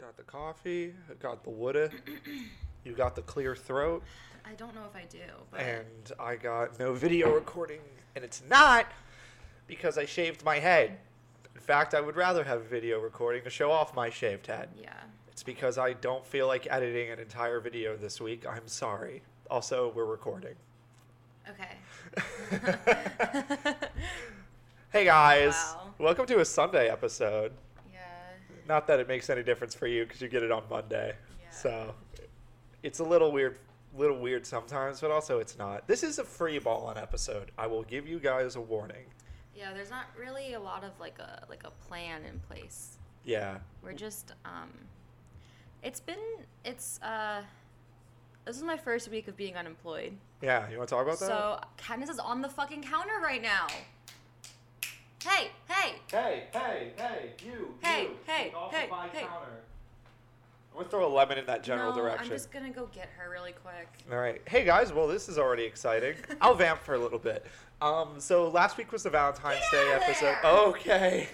Got the coffee. Got the wood. you got the clear throat. I don't know if I do, but And I got no video recording. And it's not because I shaved my head. In fact, I would rather have a video recording to show off my shaved head. yeah. It's because I don't feel like editing an entire video this week. I'm sorry. Also, we're recording. Okay. Hey guys, Wow. welcome to a Sunday episode. Not that it makes any difference for you because you get it on Monday. Yeah. So it's a little weird, little weird sometimes, but also it's not. This is a free ball on episode. I will give you guys a warning. Yeah, there's not really a lot of like a like a plan in place. Yeah, We're just um it's been it's uh this is my first week of being unemployed. yeah. You want to talk about that? So Candace is on the fucking counter right now. Hey, hey, hey, hey, hey, you, Hey, you, hey, get off hey, of my hey. counter. I'm gonna throw a lemon in that general no, direction. I'm just gonna go get her really quick. All right. Hey guys, well this is already exciting. I'll vamp for a little bit. Um, so last week was the Valentine's Get Day out episode. there! Okay.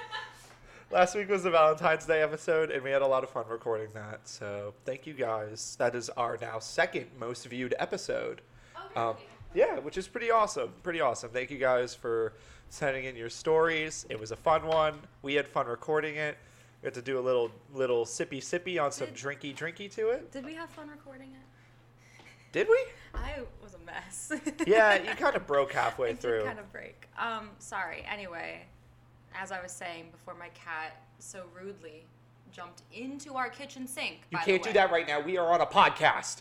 last week was the Valentine's Day episode, and we had a lot of fun recording that. So thank you guys. That is our now second most viewed episode. Um, yeah, which is pretty awesome. Pretty awesome. Thank you guys for sending in your stories. It was a fun one. We had fun recording it. We had to do a little little sippy sippy on some Did- drinky drinky to it. Did we have fun recording it? Did we? I was a mess. Yeah, you kind of broke halfway I did through. kind of break. Um, sorry. Anyway, as I was saying before, my cat so rudely jumped into our kitchen sink. You by can't do way. that right now. We are on a podcast.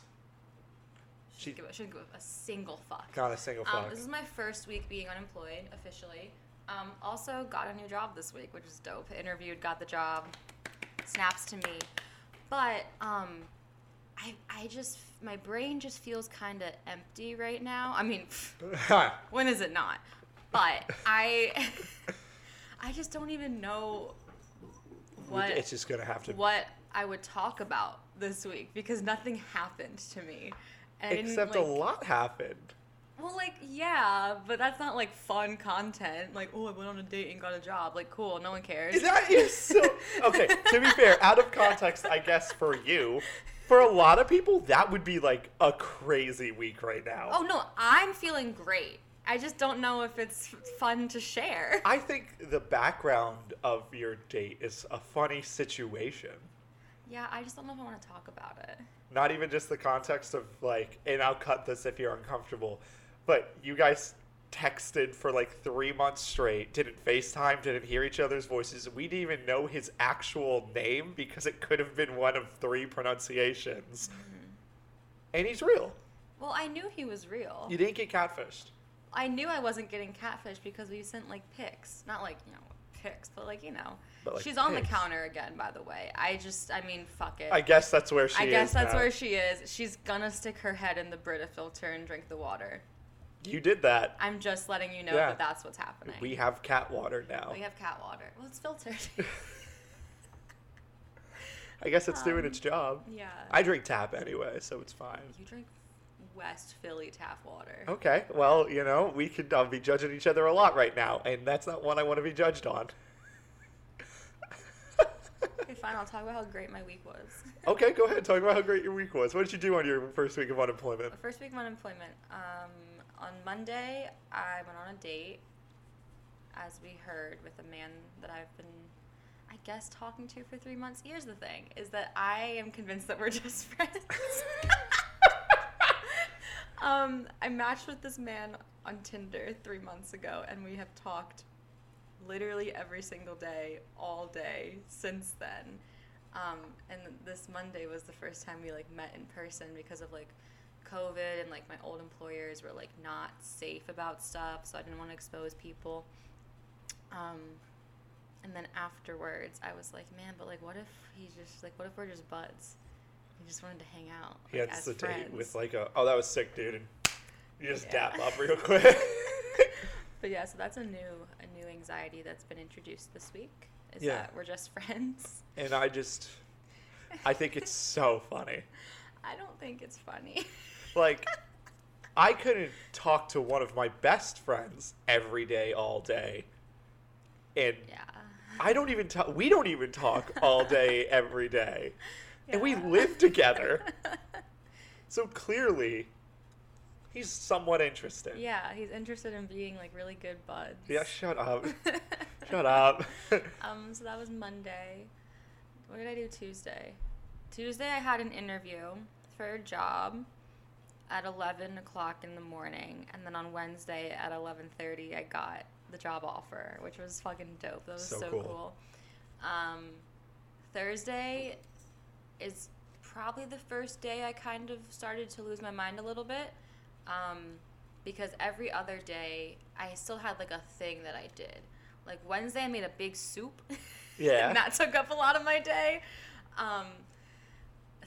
Shouldn't give, a, shouldn't give a single fuck. Not a single Um, fuck. this is my first week being unemployed officially. Um, also got a new job this week, which is dope. Interviewed, got the job. Snaps to me, but um, I I just my brain just feels kind of empty right now. I mean, when is it not? But I I just don't even know what it's just gonna have to. what I would talk about this week because nothing happened to me. And Except a lot happened. well, like, yeah, but that's not like fun content. Like, oh, I went on a date and got a job. Like, cool, no one cares. That is so. Okay, to be fair, out of context, I guess for you, for a lot of people, that would be like a crazy week right now. oh, no, I'm feeling great. I just don't know if it's fun to share. I think the background of your date is a funny situation. Yeah, I just don't know if I want to talk about it. Not even just the context of like, and I'll cut this if you're uncomfortable, but you guys texted for like three months straight, didn't FaceTime, didn't hear each other's voices. We didn't even know his actual name because it could have been one of three pronunciations. Mm-hmm. And he's real. Well, I knew he was real. You didn't get catfished. I knew I wasn't getting catfished because we sent like pics. Not like, you know, pics, but like, you know. But, like, She's on the counter again, by the way. I just, I mean, fuck it. I guess that's where she is. I is. guess that's now. where she is. She's gonna stick her head in the Brita filter and drink the water. You did that. I'm just letting you know Yeah. that that's what's happening. We have cat water now. We have cat water. Well, it's filtered. I guess it's doing Um, its job. yeah. I drink tap anyway, so it's fine. you drink West Philly tap water. Okay, well, you know, we could uh, be judging each other a lot right now, and that's not one I want to be judged on. Okay, fine. I'll talk about how great my week was. okay, go ahead. Talk about how great your week was. What did you do on your first week of unemployment? First week of unemployment. Um, on Monday, I went on a date, as we heard, with a man that I've been, I guess, talking to for three months. Here's the thing: is that I am convinced that we're just friends. um, I matched with this man on Tinder three months ago, and we have talked literally every single day, all day since then. Um, and this Monday was the first time we like met in person because of like COVID and like my old employers were like not safe about stuff, so I didn't want to expose people. Um, and then afterwards, I was like, man, but like, what if he just like, what if we're just buds? He just wanted to hang out. He like, had as the date with like a, oh, that was sick, dude, and you just Yeah. dap up real quick. But yeah, so that's a new a new anxiety that's been introduced this week. Is Yeah. that we're just friends. and I just, I think it's so funny. I don't think it's funny. Like, I couldn't talk to one of my best friends every day, all day, and yeah. I don't even talk. We don't even talk all day every day, and we live together. So clearly, he's somewhat interested. yeah, he's interested in being like really good buds. Yeah, shut up. shut up. Um, so that was Monday. What did I do Tuesday? Tuesday I had an interview for a job at 11 o'clock in the morning, and then on Wednesday at 11:30 I got the job offer, which was fucking dope. That was So so, cool. cool. Um, Thursday is probably the first day I kind of started to lose my mind a little bit. Um, because every other day I still had like a thing that I did. Like Wednesday I made a big soup. Yeah. and that took up a lot of my day. Um,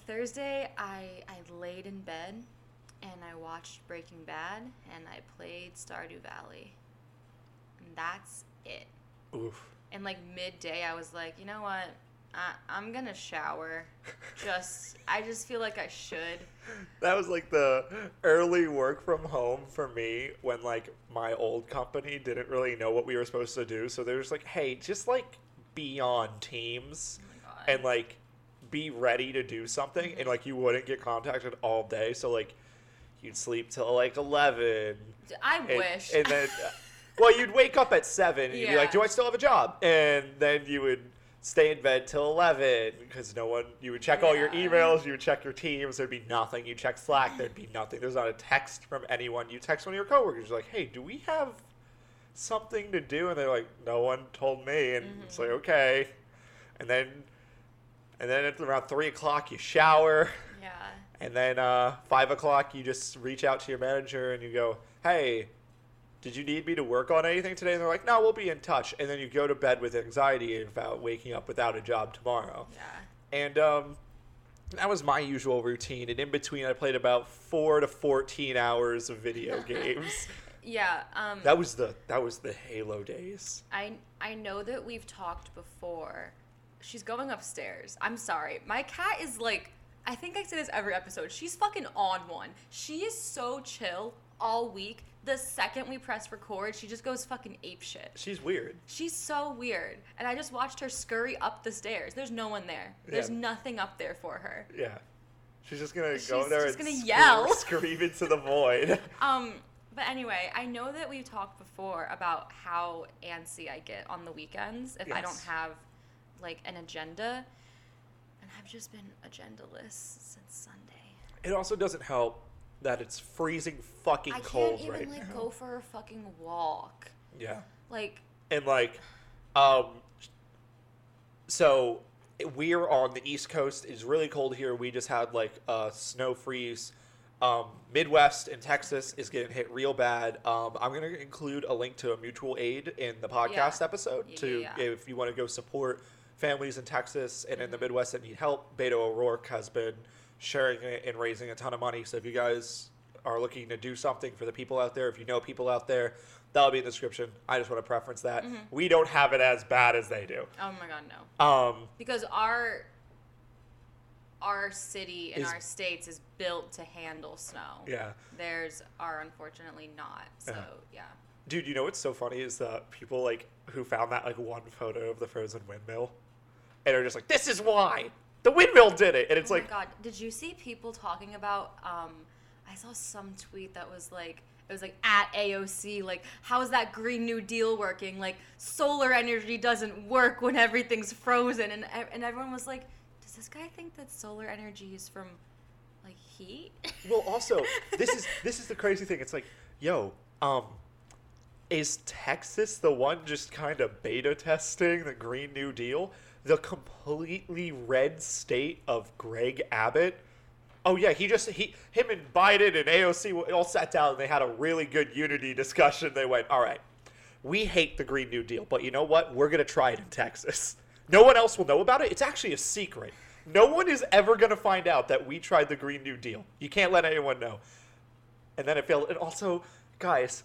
Thursday I I laid in bed and I watched Breaking Bad and I played Stardew Valley. And that's it. Oof. And like midday, I was like, you know what? I, I'm gonna shower. Just, I just feel like I should. That was like the early work from home for me when like my old company didn't really know what we were supposed to do. So they were just like, hey, just like be on teams Oh and like be ready to do something and like you wouldn't get contacted all day. So like you'd sleep till like 11 I and, wish. and then uh, well you'd wake up at 7 and you'd be like do i still have a job and then you would stay in bed till 11 because no one you would check all your emails you would check your teams there'd be nothing. You check slack there'd be nothing. There's not a text from anyone. You text one of your coworkers you're like hey do we have something to do? And they're like no one told me. And it's like okay. And then and then it's around 3 o'clock you shower. Yeah. and then uh, five o'clock, you just reach out to your manager and you go, "Hey, did you need me to work on anything today?" And they're like, "No, we'll be in touch." And then you go to bed with anxiety about waking up without a job tomorrow. Yeah. And um, that was my usual routine. And in between, I played about four to fourteen hours of video games. Yeah. Um, that was the that was the Halo days. I I know that we've talked before. She's going upstairs. I'm sorry. My cat is like I think I say this every episode. She's fucking on one. She is so chill all week. The second we press record, she just goes fucking ape shit. She's weird. She's so weird. And I just watched her scurry up the stairs. There's no one there. There's Yeah. nothing up there for her. Yeah. She's just gonna go She's there just and gonna scream- yell. scream into the void. Um, but anyway, I know that we've talked before about how antsy I get on the weekends if I don't have like an agenda. And I've just been agendaless since Sunday. It also doesn't help that it's freezing fucking I cold can't even right like now. go for a fucking walk. yeah. Like, And like um so we're on the east coast it's really cold here we just had like a snow freeze um, midwest and texas is getting hit real bad um, i'm going to include a link to a mutual aid in the podcast Yeah. episode Yeah, to yeah, if you want to go support families in texas and in the Mhm. midwest that need help beto o'rourke has been sharing it and raising a ton of money so if you guys are looking to do something for the people out there if you know people out there that'll be in the description i just want to preference that Mhm. we don't have it as bad as they do oh my god, no. um, Because our our city and Is- our states is built to handle snow. yeah. Theirs are unfortunately not. So Yeah. yeah. Dude, you know what's so funny is that people like who found that like one photo of the frozen windmill and are just like, This is why! The windmill did it and it's oh like my god, did you see people talking about? Um, I saw some tweet that was like, it was like at AOC, like, how is that Green New Deal working? Like, solar energy doesn't work when everything's frozen, and and everyone was like, does this guy think that solar energy is from like heat? Well also this is this is the crazy thing. It's like, yo, um is Texas the one just kind of beta testing the Green New Deal? The completely red state of Greg Abbott? Oh yeah, he just he him and Biden and AOC all sat down and they had a really good unity discussion. They went, "All right, we hate the Green New Deal, but you know what? We're gonna try it in Texas. No one else will know about it. It's actually a secret. No one is ever gonna find out that we tried the Green New Deal. You can't let anyone know." And then it failed. And also, guys,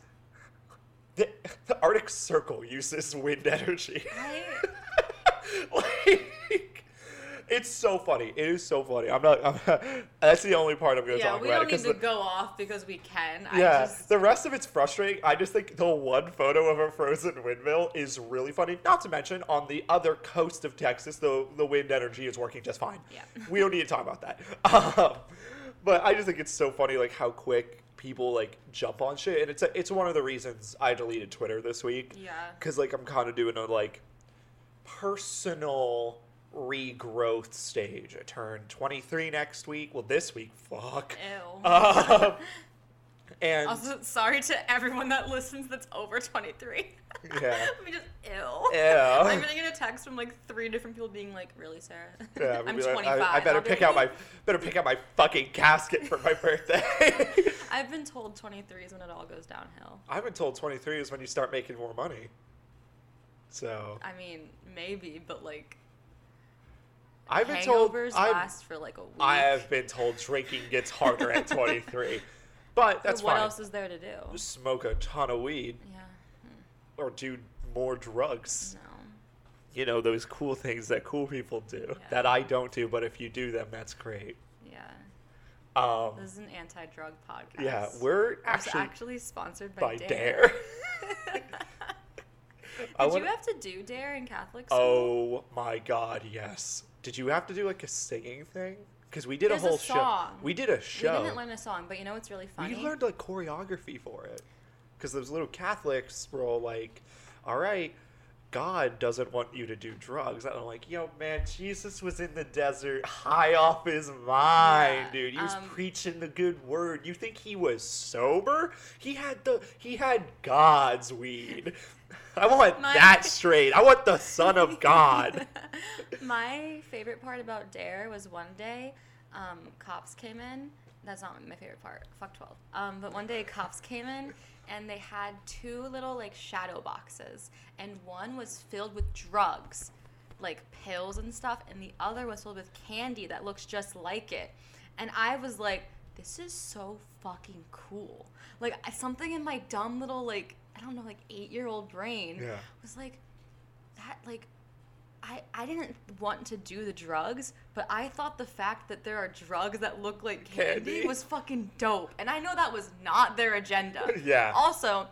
the, the Arctic Circle uses wind energy. like it's so funny. It is so funny. I'm not. I'm not that's the only part I'm gonna Yeah, talk we about. don't it, need 'cause to the- go off because we can. Yeah, I just, the rest of it's frustrating. I just think the one photo of a frozen windmill is really funny. Not to mention, on the other coast of Texas, the the wind energy is working just fine. Yeah. we don't need to talk about that. Um, but I just think it's so funny, like how quick people like jump on shit, and it's a, it's one of the reasons I deleted Twitter this week. Yeah. because like I'm kind of doing a like personal regrowth stage. I turn 23 next week. Well, this week, fuck. Ew. Um, and also, sorry to everyone that listens that's over 23. Yeah. Let me just, ew. Yeah. I'm gonna get a text from like three different people being like, really, Sarah? yeah, I'm be like, 25. I, I better I'll pick out my better pick out my fucking casket for my birthday. I've been told 23 is when it all goes downhill. I've been told 23 is when you start making more money. So I mean, maybe, but like, I've been told I've, last for like a week. I have been told drinking gets harder at 23, but But that's what fine. else is there to do? Smoke a ton of weed Yeah. or do more drugs. No. You know those cool things that cool people do Yeah. that I don't do, but if you do them, that's great. Yeah. Um, This is an anti-drug podcast. yeah, we're actually, actually sponsored by, by Dare. Dare. Did you wanna- have to do Dare in Catholic school? Oh my god, yes. Did you have to do like a singing thing? Because we did There's a a whole show. We did a show. We didn't learn a song, but you know what's really funny? We learned like choreography for it. Because those little Catholics were all like, all right, God doesn't want you to do drugs. And I'm like, yo, man, Jesus was in the desert high off his mind, Yeah, dude. He was um, preaching the good word. You think he was sober? He had the he had God's weed. I want My- that straight. I want the Son of God. my favorite part about Dare was one day, um, cops came in. That's not my favorite part. Fuck 12. Um, but one day, cops came in and they had two little like shadow boxes, and one was filled with drugs, like pills and stuff, and the other was filled with candy that looks just like it. And I was like, this is so fucking cool. Like something in my dumb little like I don't know like eight year old brain Yeah. was like that like I, I didn't want to do the drugs, but I thought the fact that there are drugs that look like candy, Candy. was fucking dope. And I know that was not their agenda. Yeah. Also,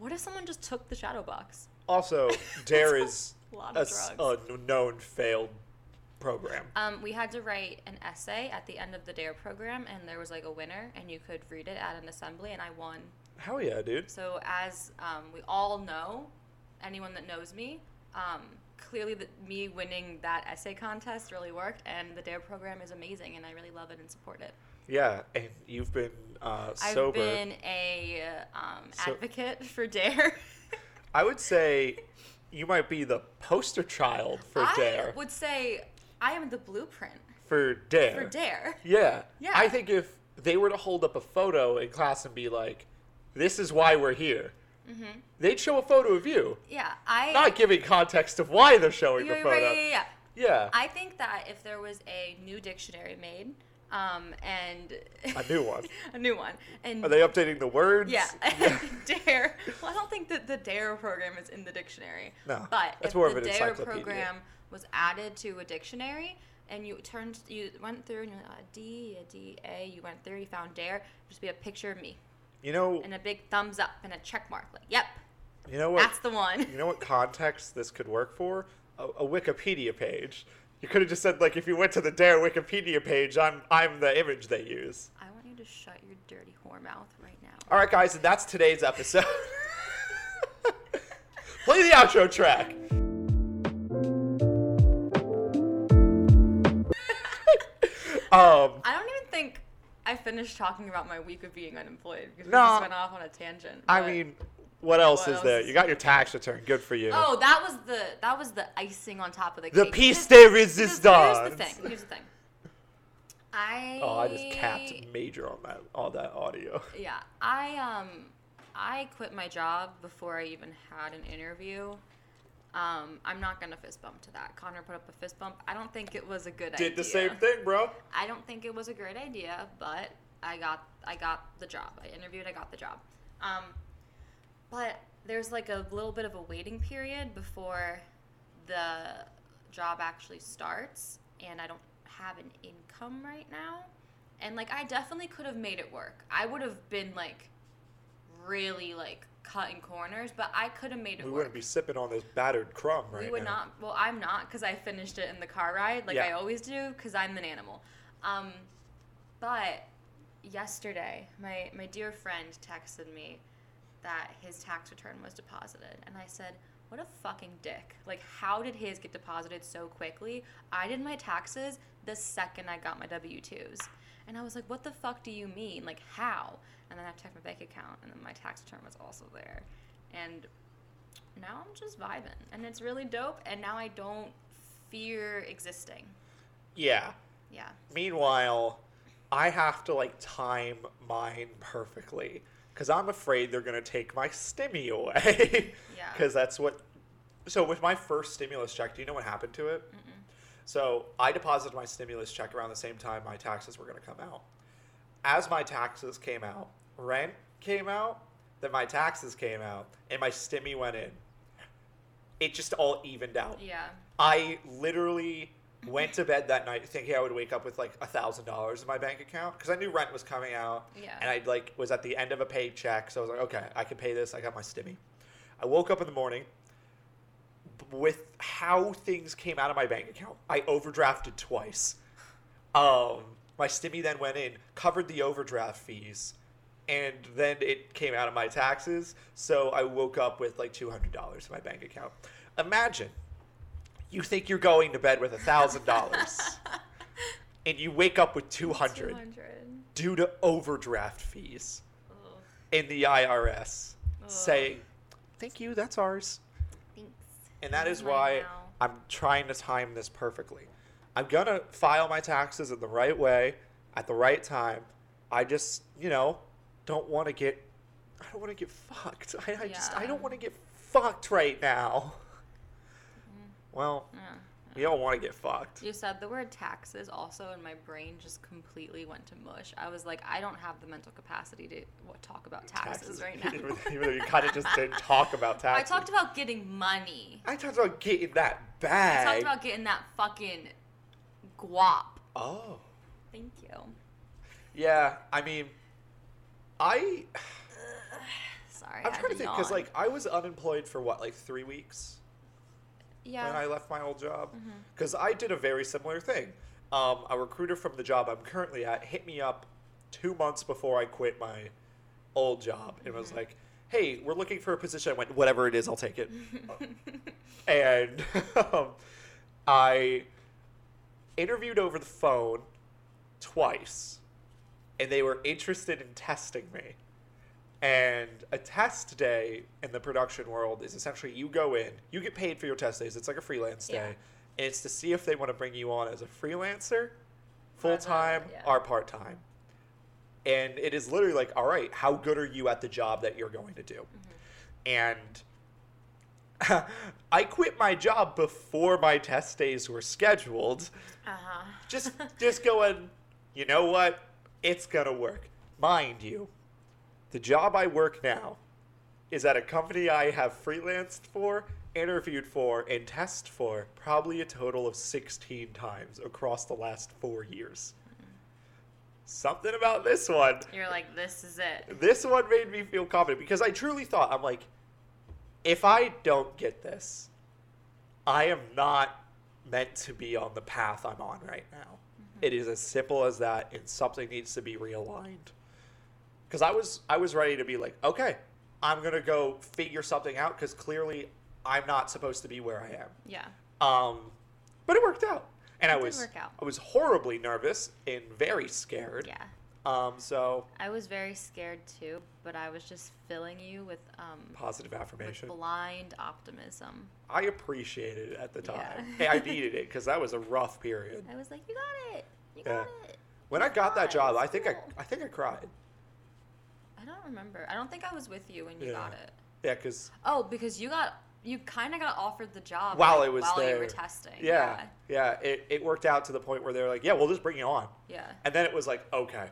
what if someone just took the shadow box? Also, Dare is a lot a, of drugs. a known failed program. Um, we had to write an essay at the end of the DARE program, and there was like a winner, and you could read it at an assembly, and I won. Hell yeah, dude. So, as um, we all know, anyone that knows me, um, clearly the, me winning that essay contest really worked, and the DARE program is amazing, and I really love it and support it. Yeah, and you've been uh, I've been a um, So- advocate for DARE. I would say you might be the poster child for I Dare. I would say I am the blueprint for Dare. for DARE. Yeah. Yeah. I think if they were to hold up a photo in class and be like, "This is why we're here," Mm-hmm. they'd show a photo of you, Yeah, I. not giving context of why they're showing the photo. yeah, yeah, yeah. Yeah. I think that if there was a new dictionary made, um, and A new one. a new one, and Are they updating the words? yeah, Dare. Well, I don't think that the Dare program is in the dictionary. No, but if the Dare program was added to a dictionary, and you turned, you went through, and you're like, uh, D, a D, A. You went through, you found Dare. Just be a picture of me You know. and a big thumbs up and a check mark. Like, yep, You know what? that's the one. You know what context this could work for? A, a Wikipedia page. You could have just said like, if you went to the Dare Wikipedia page, I'm I'm the image they use. I want you to shut your dirty whore mouth right now. All right, guys, and that's today's episode. Play the outro track. um, I don't even think I finished talking about my week of being unemployed because No. we just went off on a tangent. I mean, what else What is else there? You got your tax return. Good for you. oh, that was the that was the icing on top of the The cake. piece Because- de because Here's the thing. Here's the thing. I Oh, I just capped major on that all that audio. Yeah, I um, I quit my job before I even had an interview. Um, I'm not gonna fist bump to that. Connor put up a fist bump. I don't think it was a good idea. Did the same thing, bro. I don't think it was a great idea, but I got I got the job. I interviewed, I got the job. Um, but there's like a little bit of a waiting period before the job actually starts. and I don't have an income right now. And like I definitely could have made it work. I would have been like really like cutting corners, but I could have made it We work. wouldn't be sipping on this battered crumb right we would now. not. Well, I'm not because I finished it in the car ride, like Yeah. I always do, because I'm an animal. Um, but yesterday, my my dear friend texted me that his tax return was deposited, and I said, "What a fucking dick! Like, how did his get deposited so quickly? I did my taxes the second I got my W 2s. And I was like, "What the fuck do you mean? Like, how?" And then I checked my bank account, and then my tax return was also there. And now I'm just vibing, and it's really dope. And now I don't fear existing. Yeah. Yeah. Meanwhile, I have to like time mine perfectly because I'm afraid they're gonna take my stimmy away. Yeah. Because that's what. So with my first stimulus check, do you know what happened to it? So I deposited my stimulus check around the same time my taxes were gonna come out. As my taxes came out, rent came out, then my taxes came out, and my stimmy went in. It just all evened out. Yeah. I literally went to bed that night thinking I would wake up with like a thousand dollars in my bank account because I knew rent was coming out. Yeah. And I like was at the end of a paycheck, so I was like, okay, I can pay this. I got my stimmy. I woke up in the morning with how things came out of my bank account. I overdrafted twice. Um, my stimmy then went in, covered the overdraft fees, and then it came out of my taxes. So I woke up with like two hundred dollars in my bank account. Imagine you think you're going to bed with a thousand dollars, and you wake up with two hundred 200. due to overdraft fees Ugh. in the IRS, Ugh. saying, "Thank you, that's ours." Thanks. And that is why now. I'm trying to time this perfectly. I'm gonna file my taxes in the right way at the right time. I just, you know, don't want to get. I don't want to get fucked. I, I just, I don't want to get fucked right now. Mm-hmm. Well, Yeah. we don't want to get fucked. You said the word taxes also, and my brain just completely went to mush. I was like, I don't have the mental capacity to what, talk about taxes, right now. even, even though you kind of just didn't talk about taxes. I talked about getting money. I talked about getting that bag. I talked about getting that fucking guap. oh. Thank you. Yeah, I mean, I Sorry. I'm trying to think because like I was unemployed for what like three weeks yeah. when I left my old job because I did a very similar thing. Um, a recruiter from the job I'm currently at hit me up two months before I quit my old job and was Mhm. like, "Hey, we're looking for a position." I went, "Whatever it is, I'll take it." and um, I interviewed over the phone twice, and they were interested in testing me. And a test day in the production world is essentially you go in, you get paid for your test days. It's like a freelance day, Yeah. and it's to see if they want to bring you on as a freelancer, full time, yeah. or part time. And it is literally like, all right, how good are you at the job that you're going to do? And I quit my job before my test days were scheduled. uh-huh. Just just going, you know what? It's gonna work. Mind you, the job I work now is at a company I have freelanced for, interviewed for, and tested for probably a total of 16 times across the last four years. Something about this one You're like, this is it. this one made me feel confident because I truly thought I'm like, if I don't get this, I am not meant to be on the path I'm on right now. It is as simple as that, and something needs to be realigned. Because I was I was ready to be like, okay, I'm gonna go figure something out because clearly I'm not supposed to be where I am. Yeah. Um, but it worked out, and I It did was. I was horribly nervous and very scared. Yeah. Um, so I was very scared too, but I was just filling you with um positive with affirmation. blind optimism. I appreciated it at the Yeah. time. hey, I needed it because that was a rough period. I was like, you got it. You Yeah. got it. When I got that job, I think I, cool. I think I cried. I don't remember. I don't think I was with you when you Yeah. got it. Yeah, because Oh, because you got you kind of got offered the job While like, it was while you there. were testing. yeah, yeah, it, it worked out to the point where they were like, yeah, we'll just bring you on. Yeah. And then it was like, okay,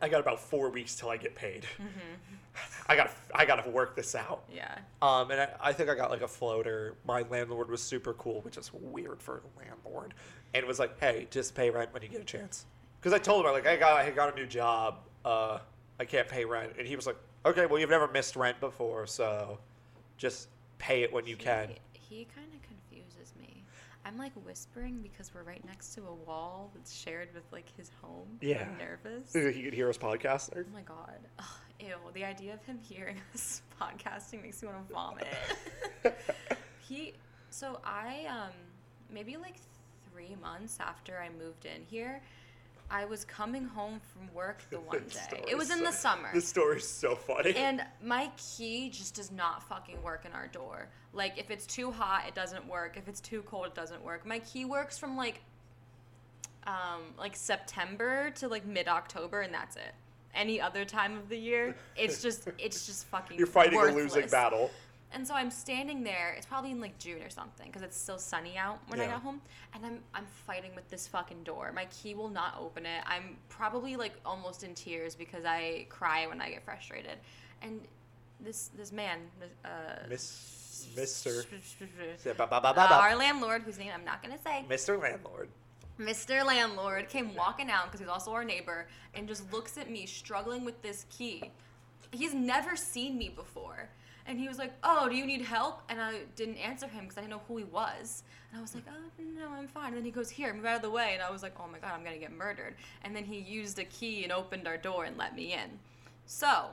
I got about four weeks till I get paid. I got to I got to work this out. Yeah. Um, and I, I think I got like a floater. My landlord was super cool, which is weird for a landlord, and was like, "Hey, just pay rent when you get a chance." Because I told him, like, I got I got a new job. Uh, I can't pay rent, and he was like, "Okay, well, you've never missed rent before, so just pay it when you can." He, he kind of. I'm like whispering because we're right next to a wall that's shared with like his home. Yeah. I'm nervous. He could hear us podcasting. Oh my god. Ugh, ew. The idea of him hearing us podcasting makes me want to vomit. he so I um maybe like 3 months after I moved in here, I was coming home from work the one day. It was in so- the summer. This story's so funny. And my key just does not fucking work in our door. Like if it's too hot, it doesn't work. If it's too cold, it doesn't work. My key works from like um like September to like mid October and that's it. Any other time of the year, it's just it's just fucking You're fighting a losing battle. And so I'm standing there. It's probably in like June or something because it's still sunny out when I got home. And I'm I'm fighting with this fucking door. My key will not open it. I'm probably like almost in tears because I cry when I get frustrated. And this this man, uh, Miss, uh, ba. our landlord, whose name I'm not gonna say, Mr. Landlord. Mr. Landlord came walking out because he's also our neighbor and just looks at me struggling with this key. He's never seen me before. And he was like, Oh, do you need help? And I didn't answer him because I didn't know who he was. And I was like, Oh, no, I'm fine. And then he goes, Here, move out of the way. And I was like, Oh my God, I'm to get murdered. And then he used a key and opened our door and let me in. So,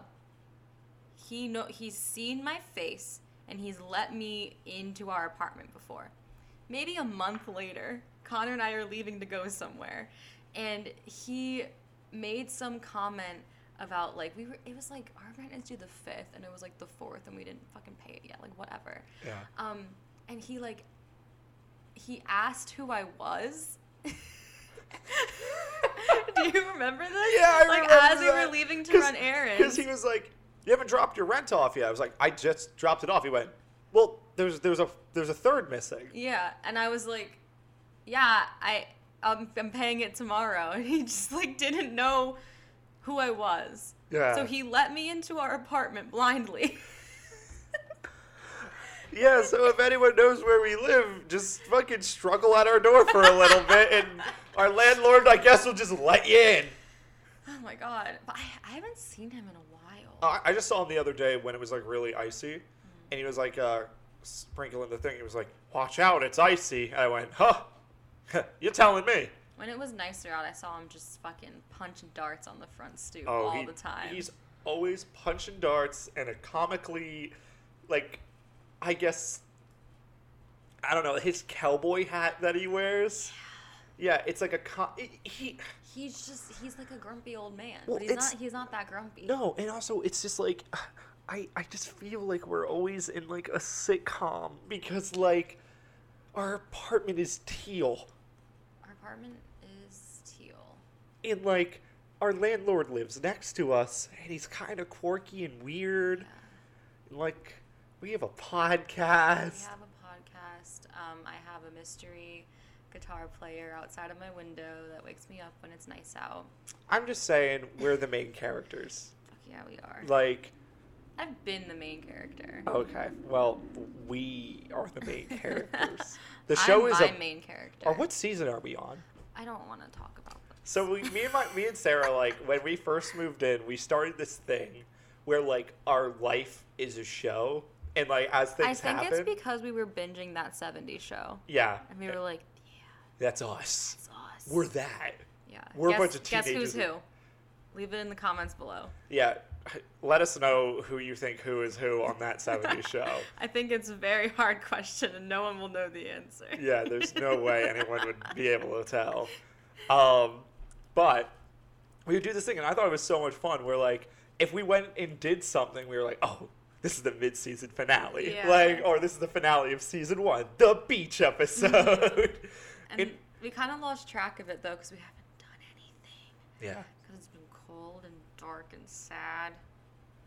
he know he's seen my face and he's let me into our apartment before. Maybe a month later, Connor and I are leaving to go somewhere, and he made some comment about like we were. It was like our rent is due the fifth, and it was like the fourth, and we didn't fucking pay it yet. Like whatever. Yeah. Um, and he like he asked who I was. Do you remember this? Yeah, I like remember as we were leaving to run errands. Because he was like, "You haven't dropped your rent off yet." I was like, "I just dropped it off." He went, "Well, there's there's a there's a third missing." Yeah, and I was like, "Yeah, I I'm, I'm paying it tomorrow," and he just like didn't know who I was. Yeah. So he let me into our apartment blindly. Yeah. So if anyone knows where we live, just fucking struggle at our door for a little bit, and our landlord, I guess, will just let you in. oh my god! But I, I haven't seen him in a while. Uh, I just saw him the other day when it was like really icy, and he was like uh, sprinkling the thing. He was like, "Watch out, it's icy." I went, "Huh? You're telling me?" When it was nicer out, I saw him just fucking punching darts on the front stoop Oh, all he- the time. He's always punching darts and a comically, like, I guess, I don't know, his cowboy hat that he wears. Yeah, it's like a com- he. He's just he's like a grumpy old man, Well, but he's not he's not that grumpy. No, and also it's just like, I I just feel like we're always in like a sitcom because like, our apartment is teal Our apartment. And like. Our landlord lives next to us, and he's kind of quirky and weird. Yeah. And, like, we have a podcast We have a podcast. Um, I have a mystery guitar player outside of my window that wakes me up when it's nice out. I'm just saying we're the main characters. Fuck yeah, we are. Like, I've been the main character. okay, well, we are the main characters. The show I'm is my a. main character. Or what season are we on? I don't want to talk about. So we, me and my, me and Sarah, like when we first moved in, we started this thing where like our life is a show, and like as things I think happen, it's because we were binging that 70s show. yeah, And we were like, yeah, that's us. it's us. We're that. yeah. we're a bunch of Guess who's who? Leave it in the comments below. Yeah, let us know who you think who is who on that '70s show. I think it's a very hard question and no one will know the answer. Yeah, there's no way anyone would be able to tell. Um, but we would do this thing, and I thought it was so much fun. Where like, if we went and did something, we were like, oh, this is the mid-season finale, Yeah. like, or this is the finale of season one, the beach episode. And It- we kind of lost track of it though because we haven't done anything. yeah, Because it's been cold and dark and sad.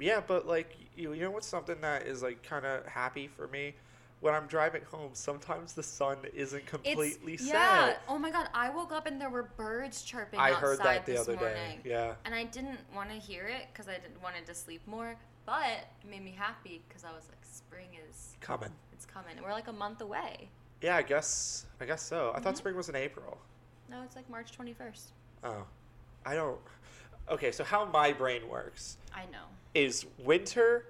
yeah, but like, you, you know what's something that is like kind of happy for me? When I'm driving home, sometimes the sun isn't completely it's, set. Yeah. Oh my god, I woke up and there were birds chirping I heard that the other morning. day. Yeah. And I didn't want to hear it because I didn't wanted to sleep more. but it made me happy because I was like, spring is Coming. it's coming. We're like a month away. Yeah, I guess. I guess so. I thought Mhm. spring was in April. No, it's like March 21st. Oh, I don't. Okay, so how my brain works I know. is winter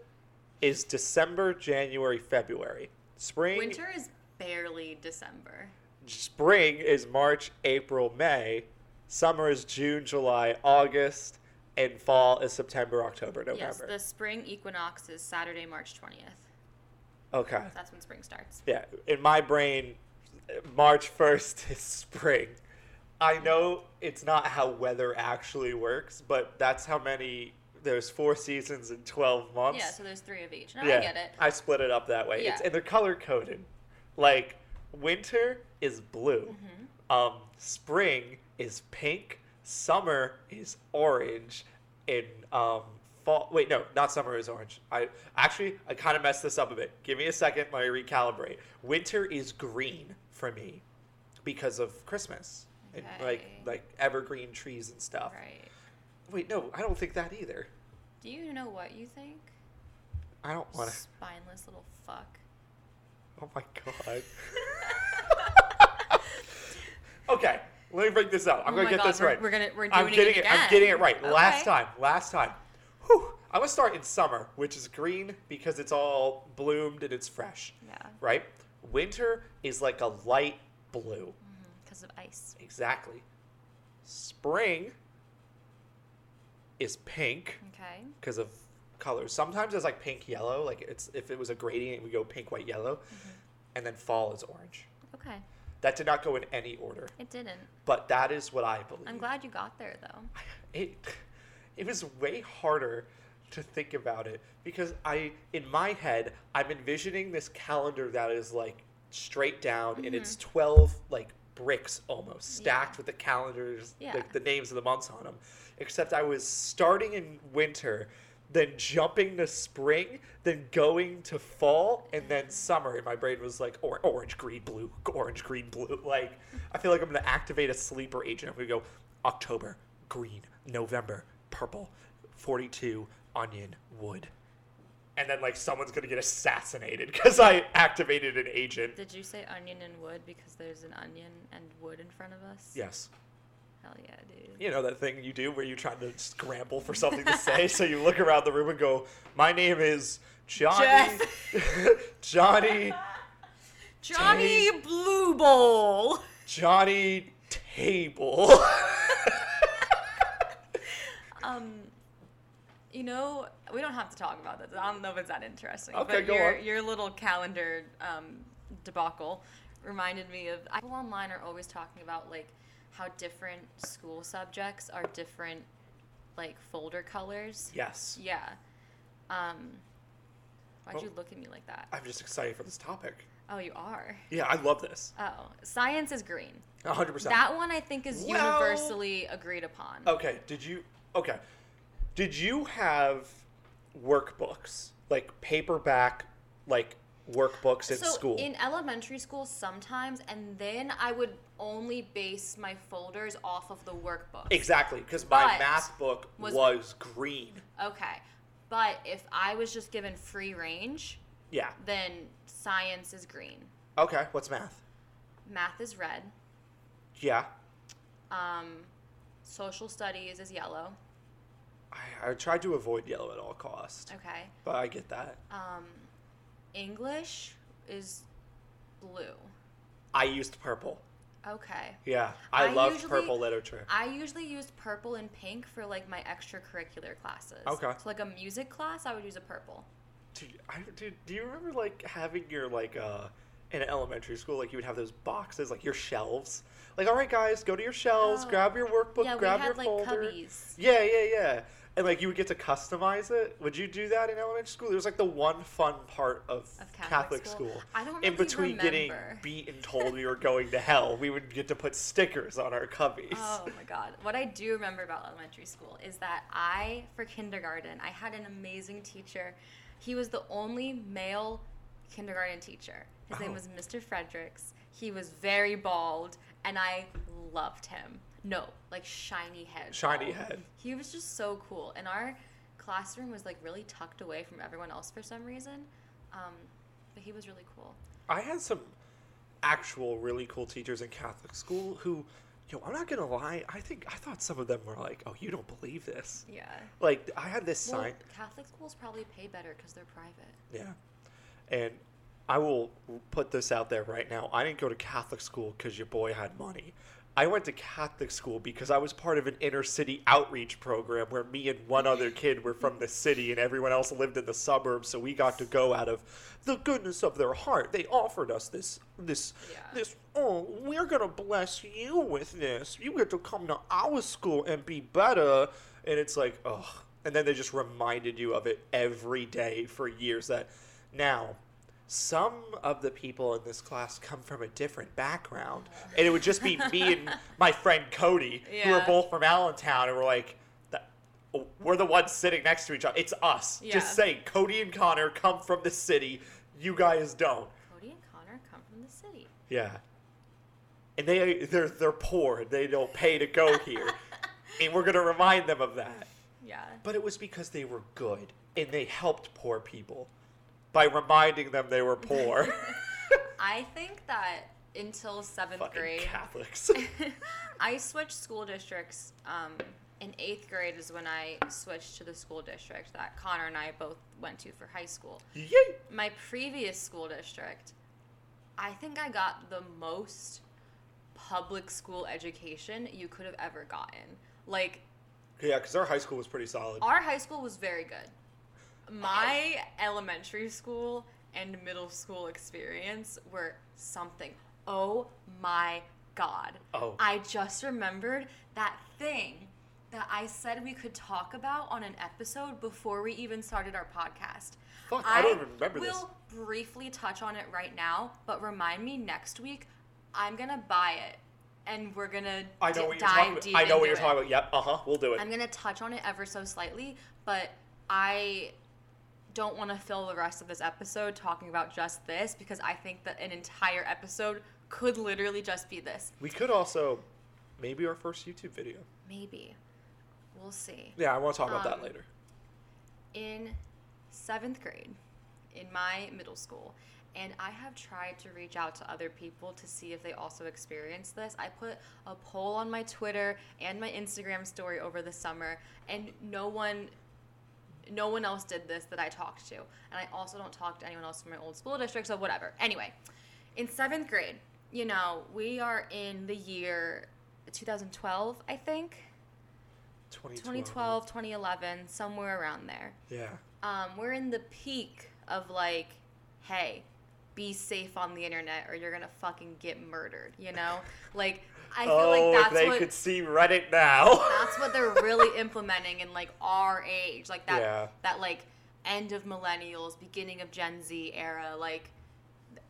is December, January, February. Spring. Winter is barely December. Spring is March, April, May. Summer is June, July, August, and fall is September, October, November. Yes, the spring equinox is Saturday, March 20th. okay. That's when spring starts. Yeah, in my brain, March 1st is spring. I know it's not how weather actually works, but that's how many. There's four seasons in 12 months. Yeah, so there's three of each. No, yeah, I get it. I split it up that way. It's, Yeah. and they're color coded. Like, winter is blue, Mm-hmm. um, spring is pink, summer is orange, and um, fall. Wait, no, not summer is orange. I actually I kind of messed this up a bit. Give me a second. Let me recalibrate. Winter is green for me because of Christmas and like like evergreen trees and stuff. Right. Wait, no, I don't think that either. Do you know what you think? I don't want to. Spineless little fuck. Oh my god. okay, let me break this out. I'm Oh gonna get God, this we're- right. we're gonna- we're doing I'm it getting it. I'm getting it right. Last time. Last time. Whew. I'm gonna start in summer, which is green because it's all bloomed and it's fresh. Yeah. Right. Winter is like a light blue. Mm-hmm, because of ice. Exactly. Spring is pink Okay. because of colors. Sometimes it's like pink yellow. Like it's if it was a gradient, we go pink white yellow, Mm-hmm. and then fall is orange. Okay. That did not go in any order, It didn't. but that is what I believe. I'm glad you got there though. It it was way harder to think about it because I in my head I'm envisioning this calendar that is like straight down and it's 12 like bricks almost stacked Mm-hmm. Yeah. with the calendars Yeah. like the names of the months on them except I was starting in winter then jumping to spring then going to fall and then summer. And my brain was like or- orange green blue orange green blue. Like I feel like I'm going to activate a sleeper agent. I'm going to go October green November purple 42 onion wood. And then like someone's gonna get assassinated because I activated an agent. Did you say onion and wood because there's an onion and wood in front of us? Yes, Hell yeah, dude. you know that thing you do where you're trying to scramble for something to say, so you look around the room and go, "My name is Johnny, Johnny, Johnny Blue Bowl. Johnny Table." Um, you know, we don't have to talk about this. I don't know if it's that interesting. Okay, but go your, on. Your little calendar um, debacle reminded me of. People online are always talking about like how different school subjects are different, like folder colors. yes, Yeah. Um, why'd Oh. you look at me like that? I'm just excited for this topic. Oh, you are. Yeah, I love this. Oh, science is green. 100. percent That one I think is Well- universally agreed upon. Okay, did you okay. Did you have workbooks? Like paperback like workbooks in so school? in elementary school sometimes and then i would only base my folders off of the workbook exactly, because my But math book was, was- green. okay but if i was just given free range Yeah. then science is green Okay, what's math? math is red Yeah. um, social studies is yellow I, I tried to avoid yellow at all costs, okay but I get that. um, english is blue I used purple. okay Yeah, I, I love usually- purple literature. I usually used purple and pink for like my extracurricular classes. Okay. So like a music class, I would use a purple. Dude, I, dude, do you remember like having your like uh in elementary school like you would have those boxes like your shelves like all right guys go to your shelves Oh. grab your workbook yeah, grab had your like folder cubbies. yeah yeah yeah and like you would get to customize it would you do that in elementary school it was like the one fun part of, Of catholic, Catholic school, school? I don't in between getting beat and told we were going to hell we would get to put stickers on our cubbies Oh my god. What I do remember about elementary school is that I, for kindergarten, I had an amazing teacher. He was the only male kindergarten teacher. His name Oh. was Mr. Fredericks. He was very bald, and I loved him. No, like shiny head. Shiny head. He was just so cool. And our classroom was like really tucked away from everyone else for some reason. Um, but he was really cool. I had some actual really cool teachers in Catholic school who, yo, I'm not gonna lie. I think I thought some of them were like, "Oh, you don't believe this." Yeah. Like I had this Well, sign. Catholic schools probably pay better because they're private. Yeah. And I will put this out there right now. I didn't go to Catholic school because your boy had money. I went to Catholic school because I was part of an inner city outreach program where me and one other kid were from the city and everyone else lived in the suburbs. So we got to go out of the goodness of their heart. They offered us this, this, Yeah. this. Oh, we're gonna bless you with this. You get to come to our school and be better. And it's like, oh. And then they just reminded you of it every day for years. That now some of the people in this class come from a different background. And it would just be me and my friend Cody, who are both from Allentown, and we're like, we're the ones sitting next to each other. It's us. Yeah. Just saying, Cody and Connor come from the city. You guys don't. Cody and Connor come from the city. Yeah. And they they're they're poor. They don't pay to go here. and we're gonna remind them of that. Yeah. But it was because they were good and they helped poor people by reminding them they were poor. I think that until seventh Fucking grade, Catholics. I switched school districts. Um, in eighth grade is when I switched to the school district that Connor and I both went to for high school. Yay! My previous school district, I think I got the most public school education you could have ever gotten. Like, Yeah, because our high school was pretty solid. our high school was very good. My elementary school and middle school experience were something. Oh my god. Oh. I just remembered that thing that I said we could talk about on an episode before we even started our podcast. Fuck, I don't remember this. We will briefly touch on it right now, but remind me next week. I'm gonna buy it, and we're gonna I know di- what you're dive talking about. I know what you're it. talking about. Yep. Uh huh. We'll do it. I'm gonna touch on it ever so slightly, but I don't want to fill the rest of this episode talking about just this because I think that an entire episode could literally just be this. we could also, maybe our first YouTube video. Maybe. We'll see. Yeah, I want to talk about that Um, later. In seventh grade, in my middle school, and I have tried to reach out to other people to see if they also experience this. I put a poll on my Twitter and my Instagram story over the summer, and no one no one else did this that I talked to. And I also don't talk to anyone else from my old school district, so whatever. Anyway, in seventh grade, you know, we are in the year 2012, I think. 2012, 2011, somewhere around there. Yeah. Um, we're in the peak of like, hey, be safe on the internet or you're gonna fucking get murdered, you know? Like, I feel oh, like that's they what could see Reddit now. that's what they're really implementing in like our age like that Yeah. that like end of millennials beginning of gen z era like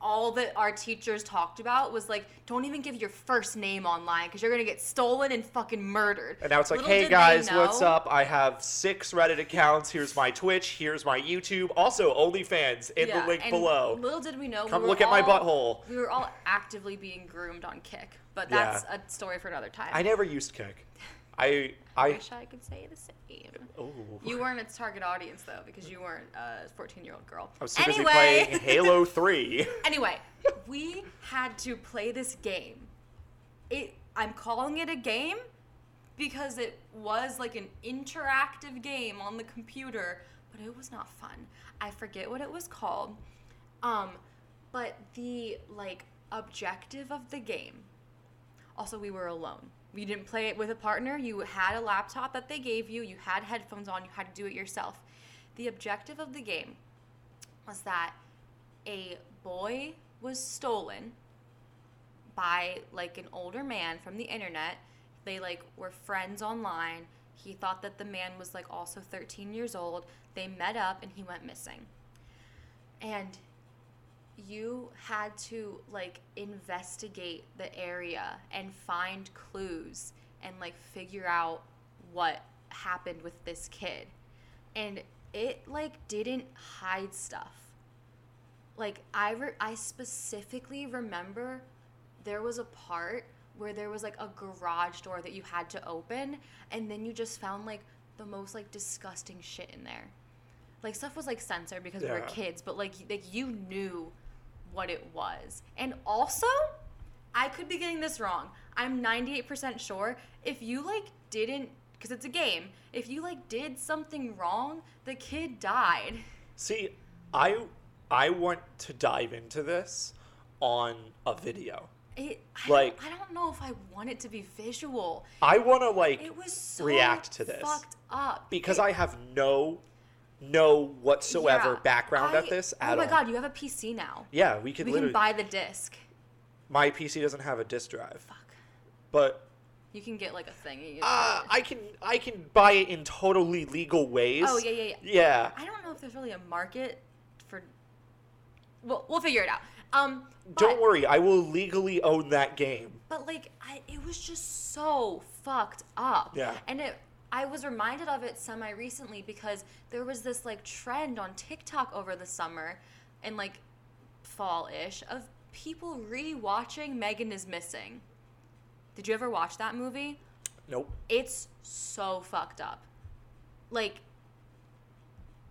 all that our teachers talked about was like don't even give your first name online because you're gonna get stolen and fucking murdered And now it's like, Little hey did they guys, what's up? I have six Reddit accounts. Here's my Twitch. Here's my YouTube. Also, OnlyFans in Yeah, the link and below. little did we know we Come were look at my all- butthole. we were all actively being groomed on Kik but Yeah. that's a story for another time I never used Kik. I I I wish i could say the same oh. you weren't its target audience though because you weren't a 14 year old girl I was too busy playing Halo Three. Anyway, we had to play this game. It I'm calling it a game because it was like an interactive game on the computer, but it was not fun. I forget what it was called. Um but the like objective of the game also we were alone. You didn't play it with a partner. You had a laptop that they gave you. You had headphones on. You had to do it yourself. The objective of the game was that a boy was stolen by like an older man from the internet. They like were friends online. He thought that the man was like also 13 years old. They met up and he went missing. And you had to like investigate the area and find clues and like figure out what happened with this kid. And it like didn't hide stuff like I re- I specifically remember there was a part where there was like a garage door that you had to open and then you just found like the most like disgusting shit in there. Like stuff was like censored because we were kids, but like like you knew what it was. And also, I could be getting this wrong. I'm 98% sure if you like didn't cuz it's a game. If you like did something wrong, the kid died. See, I I want to dive into this on a video. It, I, Like- don't, I don't know if I want it to be visual. I want to like It was so react to this fucked up because It- I have no no whatsoever yeah, background I- at this Oh my all. god, you have a PC now. Yeah, we can we can buy the disc. my PC doesn't have a disk drive. Fuck. But You can get like a thing. uh, I can I can buy it in totally legal ways. Oh yeah, yeah, yeah. Yeah. I don't know if there's really a market for. Well, we'll figure it out. Um, Don't worry, I will legally own that game. But like, I it was just so fucked up. Yeah. And it, I was reminded of it semi recently because there was this like trend on TikTok over the summer, and like fall ish of people rewatching Megan is Missing. Did you ever watch that movie? Nope. It's so fucked up. Like,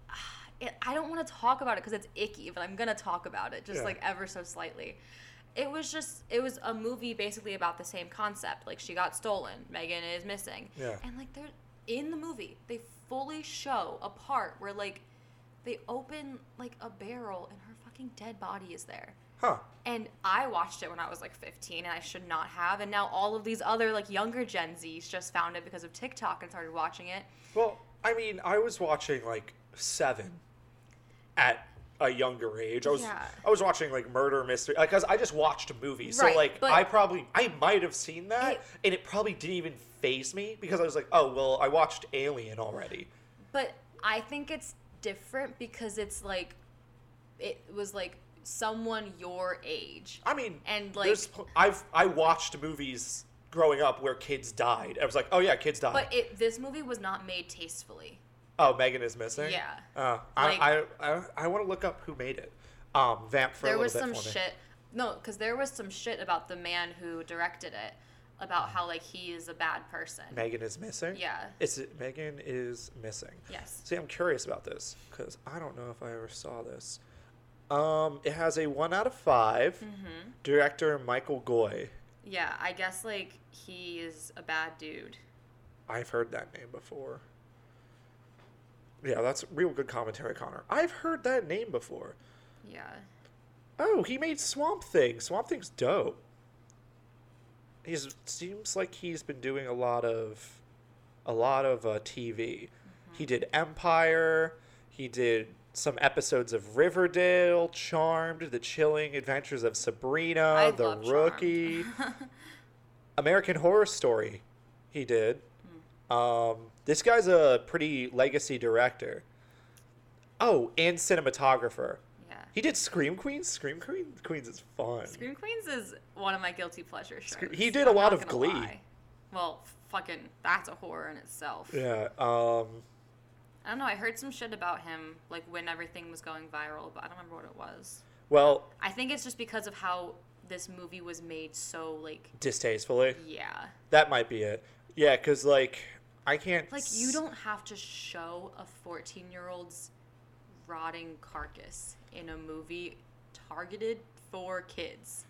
it, I don't want to talk about it because it's icky, but I'm gonna talk about it just Yeah. like ever so slightly. It was just, it was a movie basically about the same concept. Like, she got stolen, Megan is missing. Yeah. And like, they're in the movie, they fully show a part where like they open like a barrel and her fucking dead body is there. Huh. And I watched it when I was like 15 and I should not have. And now all of these other like younger Gen Zs just found it because of TikTok and started watching it. Well, I mean, I was watching like Seven at a younger age. I was Yeah. I was watching like murder mystery because I just watched movies. Right, so like I probably I might have seen that It- and it probably didn't even phase me because I was like, oh well, I watched Alien already. But I think it's different because it's like, it was like someone your age. I mean, And, like- there's, I've I watched movies growing up where kids died. I was like, oh yeah, kids died. But it this movie was not made tastefully. Oh, Megan is missing. Yeah. Uh, Like- I, I I I want to look up who made it. Um, vamp for there was some shit. No, because there was some shit about the man who directed it, about how like he is a bad person. Megan is missing. Yeah. Is it Megan is missing? Yes. See, I'm curious about this because I don't know if I ever saw this. Um, it has a one out of 5 Mm-hmm. Director Michael Goi. Yeah, I guess like he is a bad dude. I've heard that name before. Yeah, that's real good commentary, Connor. I've heard that name before. Yeah. Oh, he made Swamp Thing. Swamp Thing's dope. He seems like he's been doing a lot of a lot of uh, TV. He did Empire. He did some episodes of Riverdale, Charmed, The Chilling Adventures of Sabrina, I The. Rookie, American Horror Story. He did. Hmm. Um, this guy's a pretty legacy director. Oh, and cinematographer. Yeah. He did Scream Queens. Scream Queen Queens is fun. Scream Queens is one of my guilty pleasure shows. Scream- he did a I'm lot not of gonna Glee. lie. Well, fucking, that's a horror in itself. Yeah. Um. I don't know. I heard some shit about him, like when everything was going viral, but I don't remember what it was. Well, I think it's just because of how this movie was made so, like, distastefully. yeah. That might be it. Yeah, because like I can't. Like, you don't have to show a 14 year old's rotting carcass in a movie targeted for kids.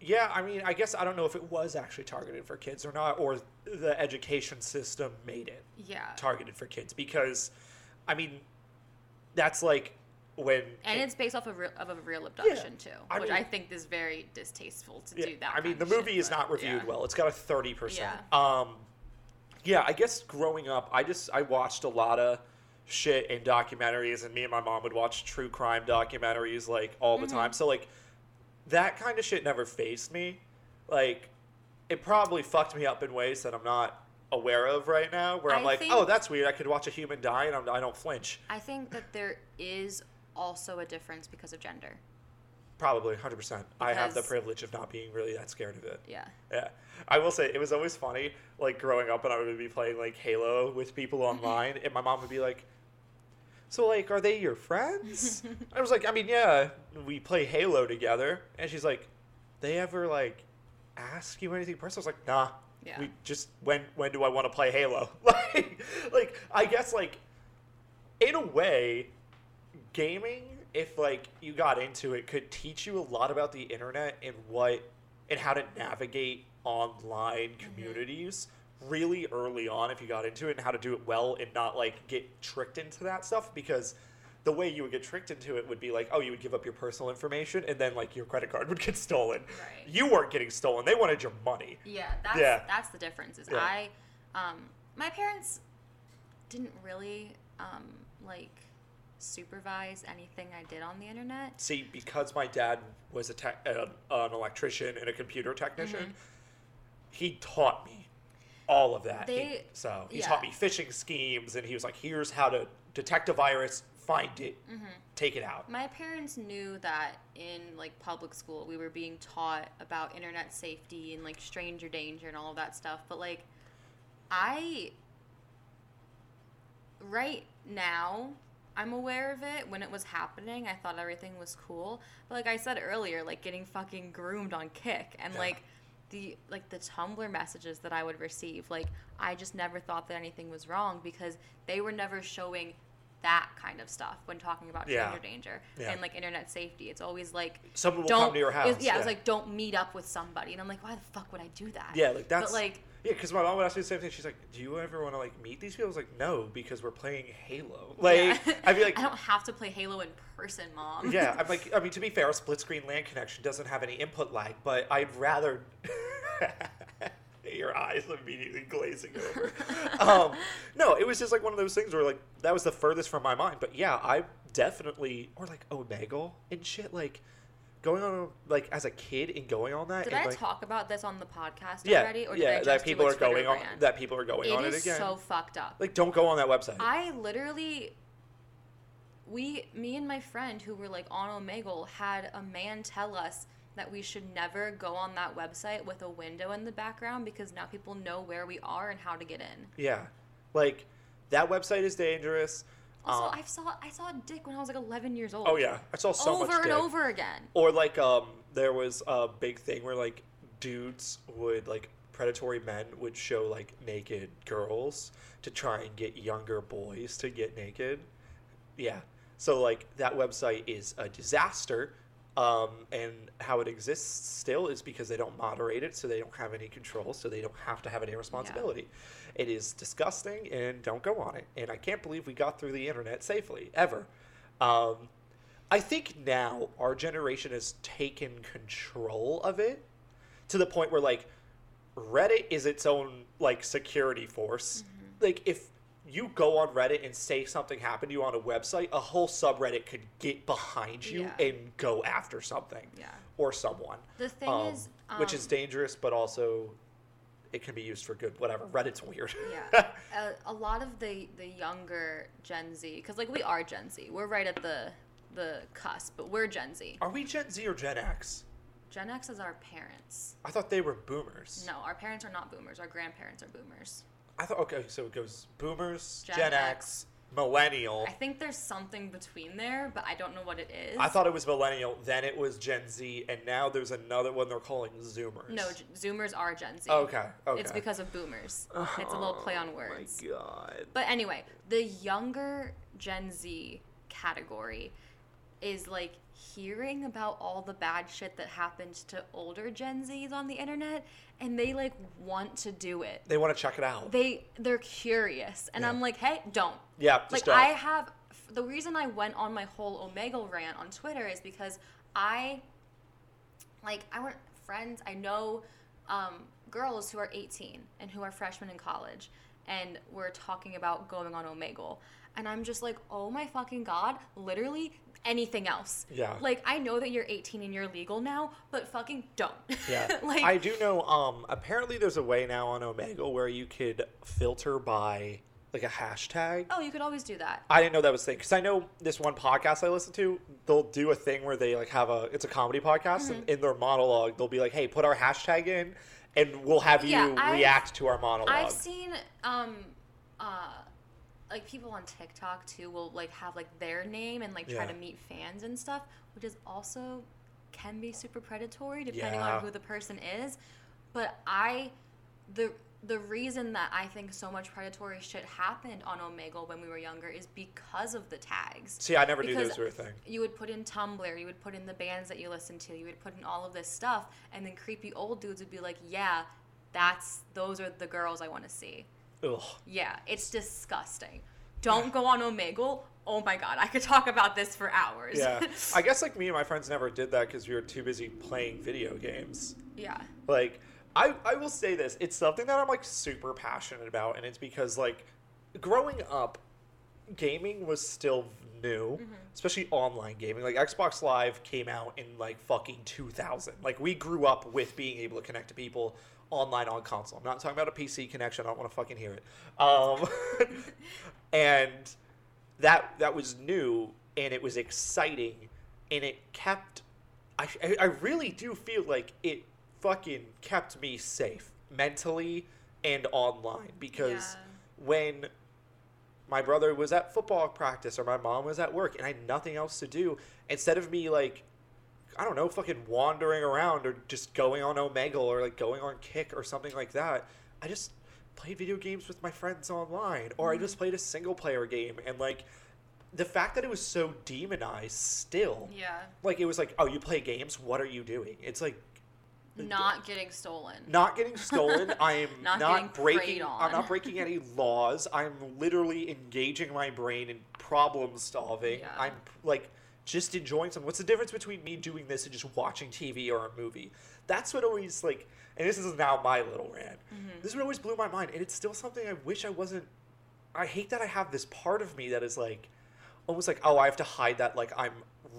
Yeah, I mean, I guess I don't know if it was actually targeted for kids or not, or the education system made it Yeah. targeted for kids because, I mean, that's like when. And it's based off of, real, of a real abduction, too, I which mean- I think is very distasteful to Yeah, do that. I mean, the movie shit, is but not reviewed yeah. well. It's got a thirty percent. Yeah. Um, yeah, I guess growing up, I just I watched a lot of shit and documentaries, and me and my mom would watch true crime documentaries like all the Mm-hmm. time. So like, that kind of shit never faced me. Like, it probably fucked me up in ways that I'm not aware of right now. Where I'm I like, think- oh, that's weird. I could watch a human die, and I'm, I don't flinch. I think that there is also a difference because of gender. Probably, hundred percent. I have the privilege of not being really that scared of it. Yeah. Yeah. I will say it was always funny, like growing up and I would be playing like Halo with people Mm-hmm. online and my mom would be like, So like are they your friends? I was like, I mean, yeah, we play Halo together and she's like, They ever like ask you anything personal. I was like, nah. Yeah. We just when when do I want to play Halo? like like I guess like in a way, gaming, if like you got into it, could teach you a lot about the internet and what and how to navigate online communities really early on if you got into it and how to do it well and not like get tricked into that stuff because the way you would get tricked into it would be like, oh, you would give up your personal information and then like your credit card would get stolen. Right. You weren't getting stolen; they wanted your money. Yeah, that's Yeah. that's the difference. Is Yeah. I, um, my parents didn't really um, like supervise anything I did on the internet. See, because my dad was a tech, uh, an electrician and a computer technician, Mm-hmm. he taught me all of that. He- so he yeah. taught me phishing schemes, and he was like, "Here's how to detect a virus, find it, Mm-hmm. take it out." My parents knew that in like public school we were being taught about internet safety and like stranger danger and all of that stuff, but like I right now I'm aware of it. When it was happening, I thought everything was cool. But like I said earlier, like getting fucking groomed on Kik and Yeah. like the like the Tumblr messages that I would receive, like I just never thought that anything was wrong because they were never showing that kind of stuff when talking about Yeah. stranger danger Yeah. and like internet safety. It's always like Someone will don't come to your it house. was- yeah, it was like don't meet up with somebody, and I'm like, why the fuck would I do that? yeah, like that's but like yeah, because my mom would ask me the same thing. She's like, "Do you ever want to like meet these people?" I was like, "No, because we're playing Halo." Like, yeah. I'd be like, I don't have to play Halo in person, mom. yeah, I'm like, I mean, to be fair, a split screen LAN connection doesn't have any input lag, but I'd rather. Your eyes immediately glazing over. um, no, it was just like one of those things where like that was the furthest from my mind. But yeah, I definitely or like Omegle and shit like going on like as a kid and going on that. Did and, I like, talk about this on the podcast Yeah, already, or did yeah, I just that people are going on that people are going It on it is again. so fucked up. like, don't go on that website. I literally, we, me and my friend who were like on Omegle had a man tell us that we should never go on that website with a window in the background because now people know where we are and how to get in. yeah, like that website is dangerous. Also, Um, I saw I saw a dick when I was like 11 years old. oh yeah, I saw so over much. and dick. over again. Or like um there was a big thing where like dudes would like predatory men would show like naked girls to try and get younger boys to get naked. Yeah. So like that website is a disaster. Um, and how it exists still is because they don't moderate it, so they don't have any control, so they don't have to have any responsibility. It is disgusting, and don't go on it. And I can't believe we got through the internet safely ever. Um, I think now our generation has taken control of it to the point where like Reddit is its own like security force. Mm-hmm. Like if you go on Reddit and say something happened to you on a website, a whole subreddit could get behind you Yeah. and go after something Yeah. or someone. The thing Um, is, which is um, dangerous, but also it can be used for good. Whatever. Reddit's weird. yeah, a, a lot of the the younger Gen Z, because like we are Gen Z, we're right at the the cusp, but we're Gen Z. Are we Gen Z or Gen X? Gen X is our parents. I thought they were boomers. No, our parents are not boomers. Our grandparents are boomers. I thought okay, so it goes boomers, Gen, Gen X, X. millennial. I think there's something between there, but I don't know what it is. I thought it was millennial, then it was Gen Z, and now there's another one they're calling Zoomers. no, Zoomers are Gen Z. Okay, okay. It's because of boomers. It's a little play on words. Oh my god. But anyway, the younger Gen Z category is like hearing about all the bad shit that happened to older Gen Zs on the internet and they like want to do it. They want to check it out. They they're curious and Yeah. I'm like, "Hey, don't." yeah, just like don't. I have the reason I went on my whole Omegle rant on Twitter is because I like I want friends I know um, girls who are 18 and who are freshmen in college and we're talking about going on Omegle and I'm just like oh my fucking god literally anything else Yeah. like I know that you're 18 and you're legal now but fucking don't Yeah. like I do know um apparently there's a way now on Omegle where you could filter by like a hashtag. oh you could always do that I didn't know that was a thing because I know this one podcast I listen to. They'll do a thing where they like have a it's a comedy podcast Mm-hmm. and in their monologue they'll be like, "Hey, put our hashtag in, and we'll have you Yeah, react to our monologue." I've seen um uh like people on TikTok too will like have like their name and like try Yeah. to meet fans and stuff, which is also can be super predatory depending Yeah. on who the person is. But I, the the reason that I think so much predatory shit happened on Omegle when we were younger is because of the tags. See, I never knew Because those were a thing. You would put in Tumblr, you would put in the bands that you listen to, you would put in all of this stuff, and then creepy old dudes would be like, "Yeah, that's those are the girls I want to see." Ugh. Yeah, it's disgusting. Don't go on Omegle. Oh my god, I could talk about this for hours. Yeah. I guess like me and my friends never did that because we were too busy playing video games. yeah. Like, I, I will say this. It's something that I'm like super passionate about, and it's because like growing up, gaming was still new, mm-hmm. especially online gaming. Like Xbox Live came out in like fucking 2000. Like we grew up with being able to connect to people online on console. I'm not talking about a PC connection. I don't want to fucking hear it. Um, and that that was new and it was exciting and it kept I, I- really do feel like it fucking kept me safe mentally and online because Yeah. when my brother was at football practice or my mom was at work and I had nothing else to do, instead of me like I don't know, fucking wandering around or just going on Omegle or like going on Kik or something like that, I just played video games with my friends online or I just mm. played a single player game and like the fact that it was so demonized still Yeah. like it was like oh you play games? What are you doing? It's like Not getting stolen. not getting stolen. I am Not not, breaking i'm not breaking any laws. I'm literally engaging my brain in problem solving. Yeah. i'm like just enjoying something. What's the difference between me doing this and just watching tv or a movie? That's what always like and this is now my little rant. Mm-hmm. this is what always blew my mind and it's still something i wish i wasn't i hate that i have this part of me that is like almost like oh i have to hide that like i'm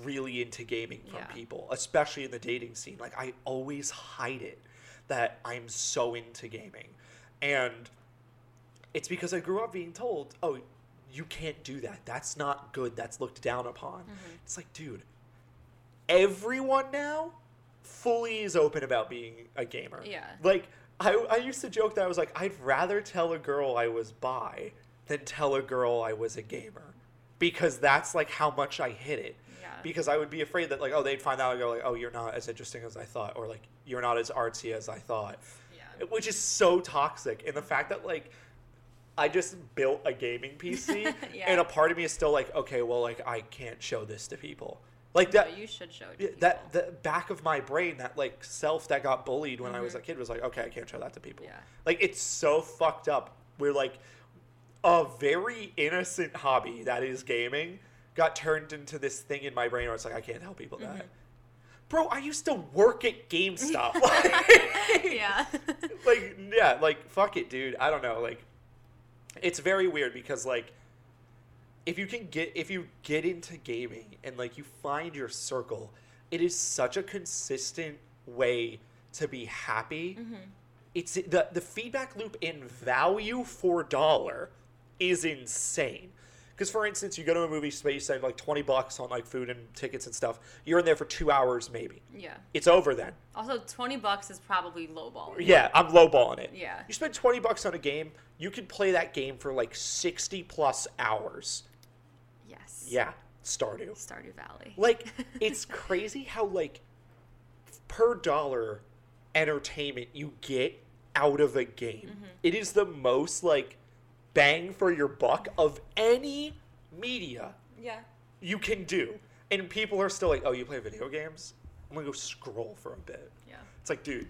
really into gaming from Yeah. people especially in the dating scene. Like i always hide it that i'm so into gaming. And it's because i grew up being told oh you can't do that that's not good that's looked down upon Mm-hmm. it's like dude everyone now fully is open about being a gamer Yeah. like I, I used to joke that i was like i'd rather tell a girl i was bi than tell a girl i was a gamer because that's like how much i hit it Yeah. because i would be afraid that like oh they'd find out and go like oh you're not as interesting as i thought or like you're not as artsy as i thought yeah. which is so toxic and the fact that like i just built a gaming pc Yeah. and a part of me is still like okay well like i can't show this to people like that No, you should show it. To that people. the back of my brain that like self that got bullied when i was a kid was like okay i can't show that to people Mm-hmm. Yeah. like it's so fucked up we're like a very innocent hobby that is gaming got turned into this thing in my brain where it's like i can't tell people Mm-hmm. that bro i used to work at gamestop like, yeah. like yeah like fuck it dude i don't know like it's very weird because like if you can get if you get into gaming and like you find your circle it is such a consistent way to be happy. Mm-hmm. It's the the feedback loop in value for dollar is insane because for instance you go to a movie space spend like 20 bucks on like food and tickets and stuff you're in there for two hours maybe yeah. it's over then Also, twenty bucks is probably lowball. yeah, I'm lowballing it. Yeah. You spend 20 bucks on a game, you could play that game for like 60 plus hours. Yes. Yeah, Stardew. Stardew Valley. Like, it's crazy how, like, per dollar entertainment you get out of a game. Mm-hmm. It is the most, like, bang for your buck of any media yeah. you can do. And people are still like, oh, you play video games? I'm gonna go scroll for a bit. Yeah. It's like, dude,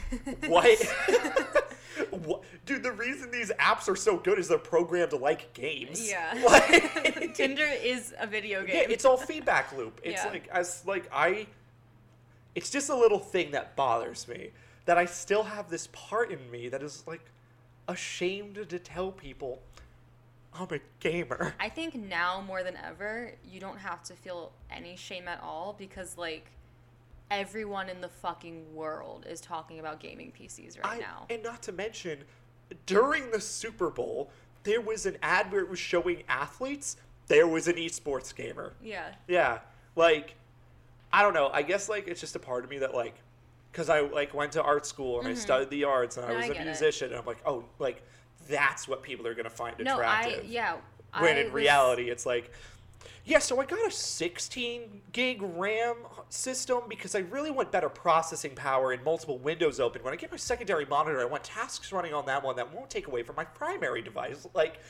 what? what? Dude, the reason these apps are so good is they're programmed like games. Yeah. Like- Tinder is a video game. yeah, it's all feedback loop. It's Yeah. like as like I it's just a little thing that bothers me that I still have this part in me that is like ashamed to tell people I'm a gamer. I think now more than ever, you don't have to feel any shame at all because like everyone in the fucking world is talking about gaming PCs right I- now. And not to mention, during the Super Bowl, there was an ad where it was showing athletes. There was an esports gamer. yeah. Yeah, like I don't know. I guess like it's just a part of me that like, because I like went to art school and I studied the arts and I Mm-hmm. Was I a get it. musician and I'm like, oh, like that's what people are gonna find No, I attractive. yeah. when I in was- reality, it's like Yeah, so I got a 16 gig RAM system because I really want better processing power and multiple windows open. When I get my secondary monitor, I want tasks running on that one that won't take away from my primary device. Like,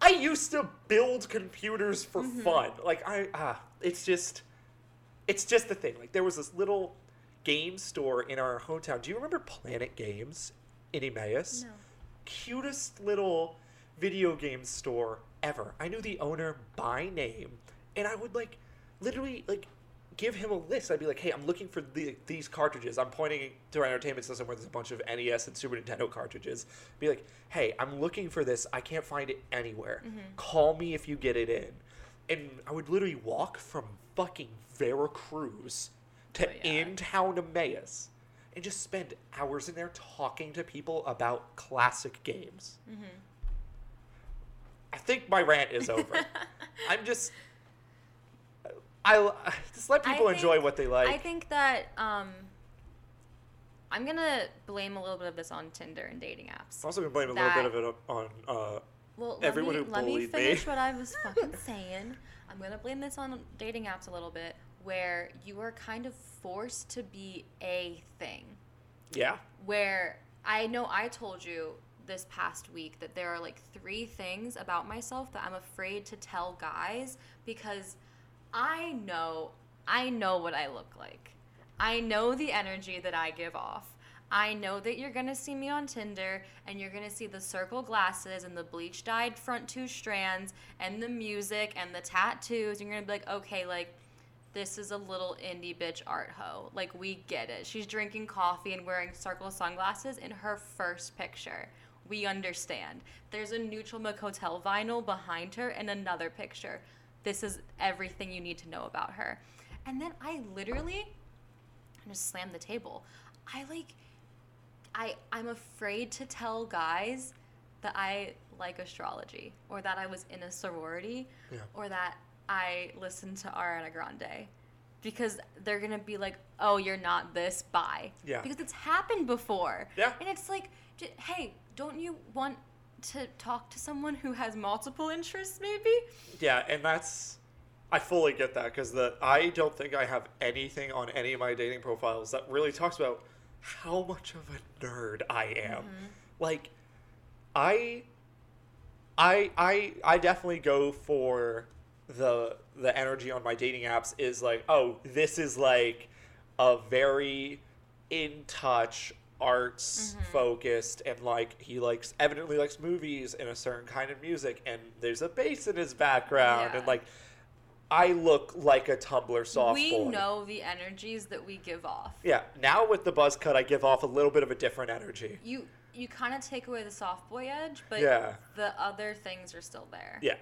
I used to build computers for fun. Like, I, ah, it's just, it's just the thing. Like, there was this little game store in our hometown. Do you remember Planet Games in Emmaus? No. cutest little video game store ever. I knew the owner by name, and I would like literally like give him a list. I'd be like, "Hey, I'm looking for the, these cartridges." I'm pointing to our entertainment system where there's a bunch of NES and Super Nintendo cartridges. Be like, "Hey, I'm looking for this. I can't find it anywhere. Mm-hmm. Call me if you get it in." And I would literally walk from fucking Vera Cruz to yeah. in town Emmaus and just spend hours in there talking to people about classic games. Mm-hmm. I think my rant is over. I'm just. I just let people enjoy what they like. I think that um, I'm gonna blame a little bit of this on Tinder and dating apps. I'm also gonna blame a little bit of it on. Uh, Well, everyone let who me, let me bullied me. finish what I was fucking saying. I'm gonna blame this on dating apps a little bit, where you are kind of forced to be a thing. yeah, Where I know I told you this past week that there are like three things about myself that I'm afraid to tell guys because I know I know what I look like. I know the energy that I give off. I know that you're gonna see me on Tinder and you're gonna see the circle glasses and the bleach dyed front two strands and the music and the tattoos. You're gonna be like, okay, like this is a little indie bitch art hoe. Like we get it. She's drinking coffee and wearing circle sunglasses in her first picture. We understand. There's a Neutral Milk Hotel vinyl behind her and another picture. This is everything you need to know about her. And then I literally I just slammed the table. I like I I'm afraid to tell guys that I like astrology or that I was in a sorority Yeah. or that I listen to Ariana Grande because they're gonna be like, "Oh, you're not this." Bye. Yeah. Because it's happened before. Yeah. And it's like, j- hey, don't you want to talk to someone who has multiple interests, maybe? yeah, and that's. I fully get that because the I don't think I have anything on any of my dating profiles that really talks about how much of a nerd I am. Mm-hmm. Like, I, I, I, I definitely go for the the energy on my dating apps is like, oh, this is like a very in touch arts mm-hmm. focused and like he likes evidently likes movies and a certain kind of music and there's a bass in his background Yeah. and like I look like a Tumblr soft we boy. know the energies that we give off. Yeah, now with the buzz cut, I give off a little bit of a different energy. You you kind of take away the soft boy edge, but Yeah. the other things are still there. Yeah.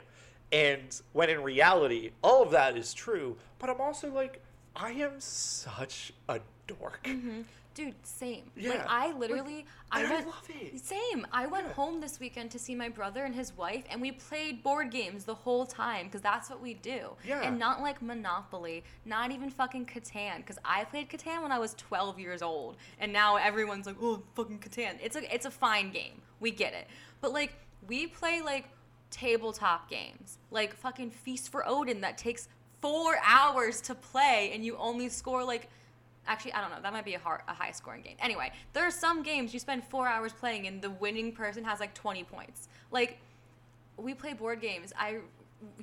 And when in reality, all of that is true, but I'm also like, I am such a dork. Mm-hmm. Dude, same. Yeah. Like I literally I and I went love it. Same. I went Yeah. home this weekend to see my brother and his wife, and we played board games the whole time because that's what we do. Yeah. And not like Monopoly, not even fucking Catan, because I played Catan when I was 12 years old, and now everyone's like, oh, fucking Catan. It's a it's a fine game. We get it. But like we play like tabletop games, like fucking Feast for Odin that takes four hours to play, and you only score like Actually, I don't know. That might be a, hard, a high scoring game. Anyway, there are some games you spend four hours playing and the winning person has like 20 points. Like, we play board games. I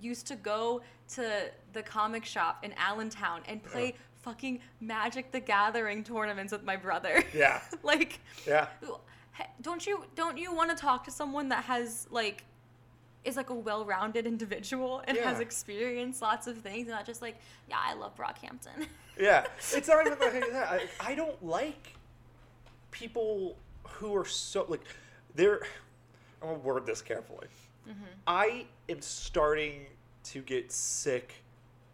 used to go to the comic shop in Allentown and play Yeah. fucking Magic the Gathering tournaments with my brother. Yeah. like, Yeah. don't you don't you want to talk to someone that has like is like a well-rounded individual and has experienced lots of things and not just like yeah I love Brockhampton. Yeah. It's not even like that. I, I don't like people who are so, like, they're, I'm going to word this carefully. Mm-hmm. I am starting to get sick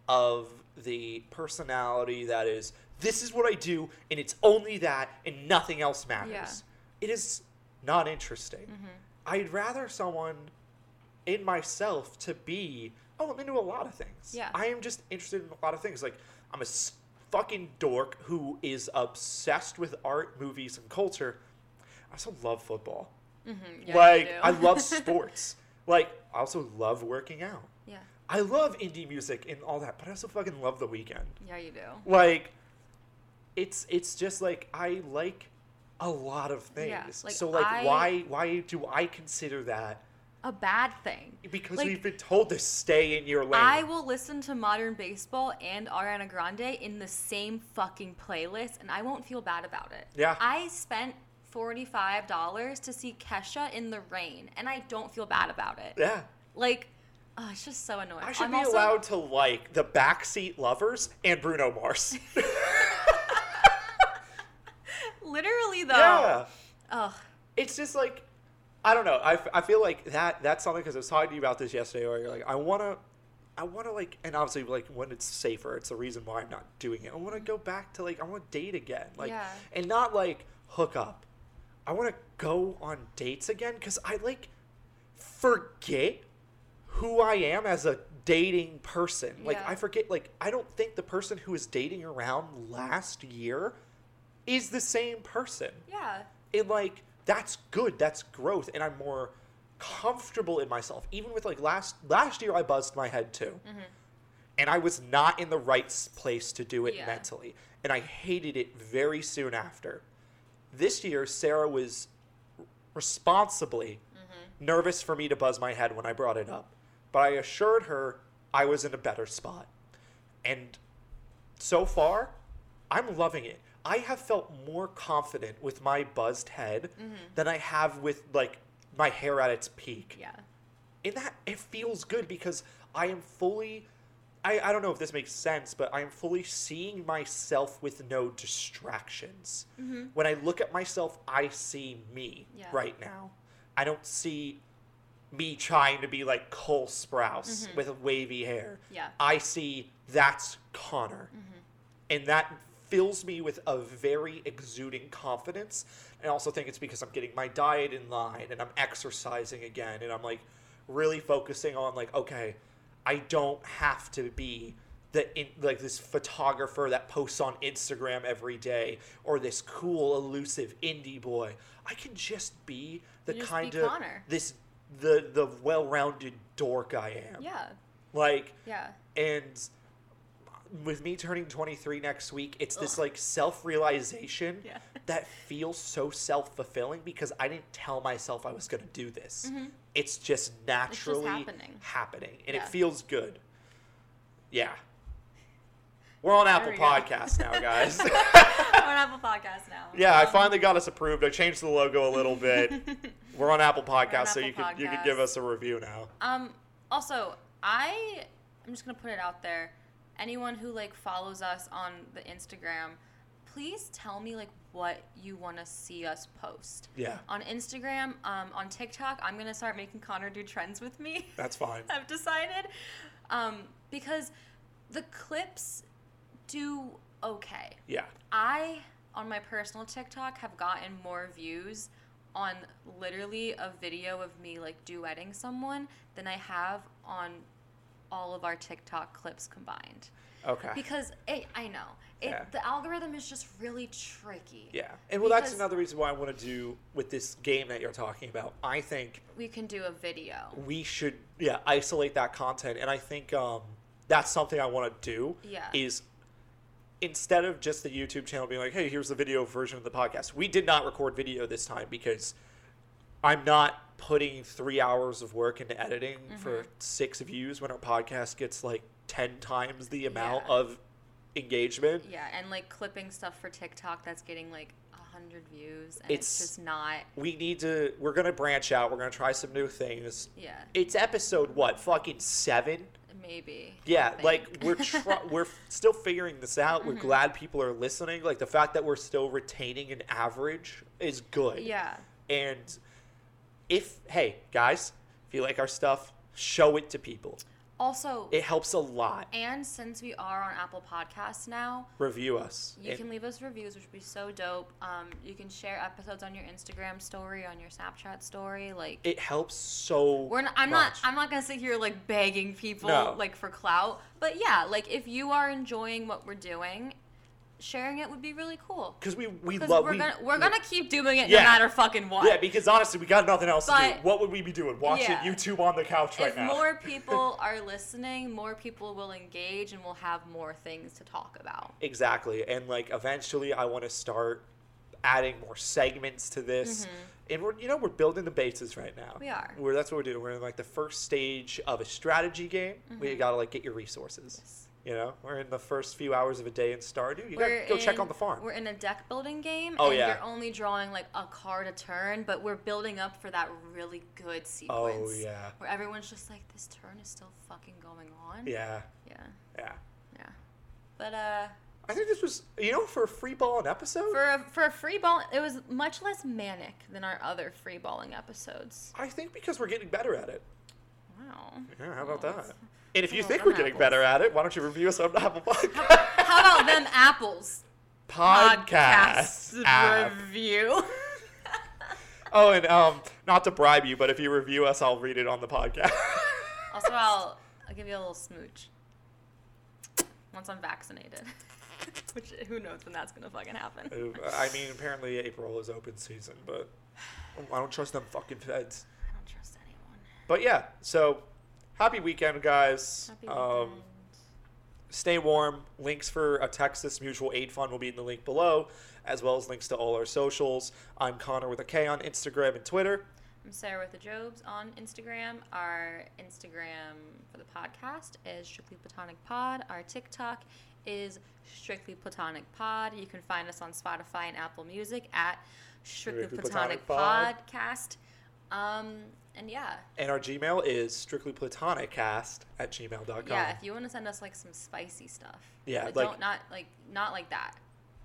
of the personality that is, this is what I do, and it's only that, and nothing else matters. Yeah. It is not interesting. Mm-hmm. I'd rather someone in myself to be, oh, I'm into a lot of things. Yeah. I am just interested in a lot of things. Like, I'm a fucking dork who is obsessed with art, movies, and culture. I also love football. Mm-hmm. Yeah, you like. I love sports. like, I also love working out. yeah. I love indie music and all that, but I also fucking love The Weeknd Yeah, you do. Like, it's it's just like I like a lot of things. Yeah, like, so like, I- why why do I consider that? A bad thing. Because Like, we've been told to stay in your lane. I will listen to modern baseball and Ariana Grande in the same fucking playlist, and I won't feel bad about it. Yeah. I spent forty-five dollars to see Kesha in the rain, and I don't feel bad about it. yeah. Like, oh, it's just so annoying. I should I'm be also- allowed to like the backseat lovers and Bruno Mars. Literally though. yeah. Ugh. It's just like I don't know. I, f- I feel like that that's something because I was talking to you about this yesterday. Where you're like, I want to, I want to like, and obviously like when it's safer, it's the reason why I'm not doing it. I want to go back to like I want to date again, like, Yeah. and not like hook up. I want to go on dates again because I like forget who I am as a dating person. Like Yeah. I forget. Like I don't think the person who was dating around last year is the same person Yeah. it like that's good that's growth and i'm more comfortable in myself. Even with like last last year i buzzed my head too. Mm-hmm. And i was not in the right place to do it Yeah. mentally. And i hated it very soon after. This year sarah was responsibly mm-hmm. nervous for me to buzz my head when i brought it up. But i assured her i was in a better spot. And so far, I'm loving it. I have felt more confident with my buzzed head mm-hmm. than I have with like my hair at its peak. Yeah. And that it feels good because I am fully I, I don't know if this makes sense, but I am fully seeing myself with no distractions. Mm-hmm. When I look at myself, I see me Yeah. right now. I don't see me trying to be like Cole Sprouse mm-hmm. with wavy hair. Yeah. I see that's Connor. And that fills me with a very exuding confidence. I also think it's because I'm getting my diet in line and I'm exercising again and I'm like really focusing on like, okay, I don't have to be the in, like this photographer that posts on Instagram every day or this cool elusive indie boy. I can just be the just be kind of Connor. this the the well-rounded dork I am. Yeah. Like Yeah. and with me turning 23 next week, it's this Ugh. like self-realization Yeah. that feels so self-fulfilling because I didn't tell myself I was going to do this. It's just naturally happening. happening, and Yeah. it feels good. Yeah. We're on Apple. Podcasts now, guys. We're on Apple Podcast now. yeah, I Um, finally got us approved. I changed the logo a little bit. We're on Apple Podcasts, so Apple you can you can give us a review now. Um. Also, I I'm just gonna put it out there. Anyone who like follows us on the Instagram, please tell me like what you want to see us post. Yeah, On Instagram, um, on TikTok, I'm gonna start making Connor do trends with me. that's fine. I've decided, um, because the clips do okay. Yeah. I, on my personal TikTok, have gotten more views on literally a video of me like duetting someone than I have on all of our TikTok clips combined. Okay. Because it, I know it, Yeah. the algorithm is just really tricky. Yeah, and well, that's another reason why I want to do with this game that you're talking about. I think We can do a video. we should, yeah, isolate that content, and I think um, that's something I want to do. Yeah. Is instead of just the YouTube channel being like, "Hey, here's the video version of the podcast," we did not record video this time because I'm not putting three hours of work into editing for Mm-hmm. six views when our podcast gets like ten times the amount Yeah. of engagement. Yeah, and like clipping stuff for TikTok that's getting like a hundred views, and it's, It's- just not. we need to we're gonna branch out we're gonna try some new things Yeah, it's episode what fucking seven maybe. Yeah like we're try- we're still figuring this out Mm-hmm. we're glad people are listening like the fact that we're still retaining an average is good yeah. and if hey guys if you like our stuff show it to people Also, it helps a lot and since we are on Apple Podcasts now, review us you And- can leave us reviews, which would be so dope. Um, you can share episodes on your Instagram story, on your Snapchat story. Like, it helps so we're not, I'm much. not I'm not gonna sit here like begging people No. like for clout, but yeah, like if you are enjoying what we're doing, sharing it would be really cool. Because we we love we're we, gonna we're gonna keep doing it Yeah. no matter fucking what. Yeah, because honestly, we got nothing else to do. What would we be doing? Watching Yeah. YouTube on the couch right if now? more people are listening, more people will engage and we'll have more things to talk about. Exactly. And like eventually I want to start adding more segments to this. And we're you know, we're building the bases right now. Mm-hmm. We are. We're that's what we're doing. We're in like the first stage of a strategy game where you Mm-hmm. gotta like get your resources. You know? We're in the first few hours of a day in Stardew. You We're gotta go check on the farm. We're in a deck building game, Oh, and yeah. you're only drawing like a card a turn, but we're building up for that really good sequence. Oh yeah. Where everyone's just like, this turn is still fucking going on. Yeah. Yeah. Yeah. Yeah. But uh, I think this was you know, for a free ball an episode? for a, for a free ball, it was much less manic than our other free balling episodes. I think because we're getting better at it. Wow. Yeah, how about Well, that? And if you well, think we're getting apples. better at it, why don't you review us on Apple Podcast? How about them apples? Podcast app. review. Oh, and um, not to bribe you, but if you review us, I'll read it on the podcast. also, I'll I'll give you a little smooch once I'm vaccinated. Which who knows when that's gonna fucking happen. I mean, apparently April is open season, but I don't trust them fucking feds. I don't trust anyone. But yeah, so happy weekend, guys. Happy um, weekend. stay warm. Links for a Texas Mutual Aid Fund will be in the link below, as well as links to all our socials. I'm Connor with a K on Instagram and Twitter. I'm Sarah with the Jobs on Instagram. Our Instagram for the podcast is Strictly Platonic Pod. Our TikTok is Strictly Platonic Pod. You can find us on Spotify and Apple Music at Strictly, Strictly Platonic, Platonic Podcast. Um, and yeah, And our Gmail is strictlyplatoniccast at gmail.com. yeah. If you want to send us like some spicy stuff, Yeah, but like- don't not like not like that,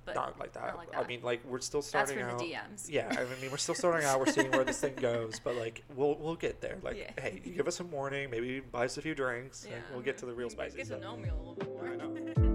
but not like that. Not like I mean, like we're still that's starting for out. the DMs. Yeah, I mean, we're still starting out. We're seeing where this thing goes, but like, we'll we'll get there. Like, Yeah. hey, you give us a warning, maybe buy us a few drinks, and we'll get to the real spicy Get to know me a little bit more. I know.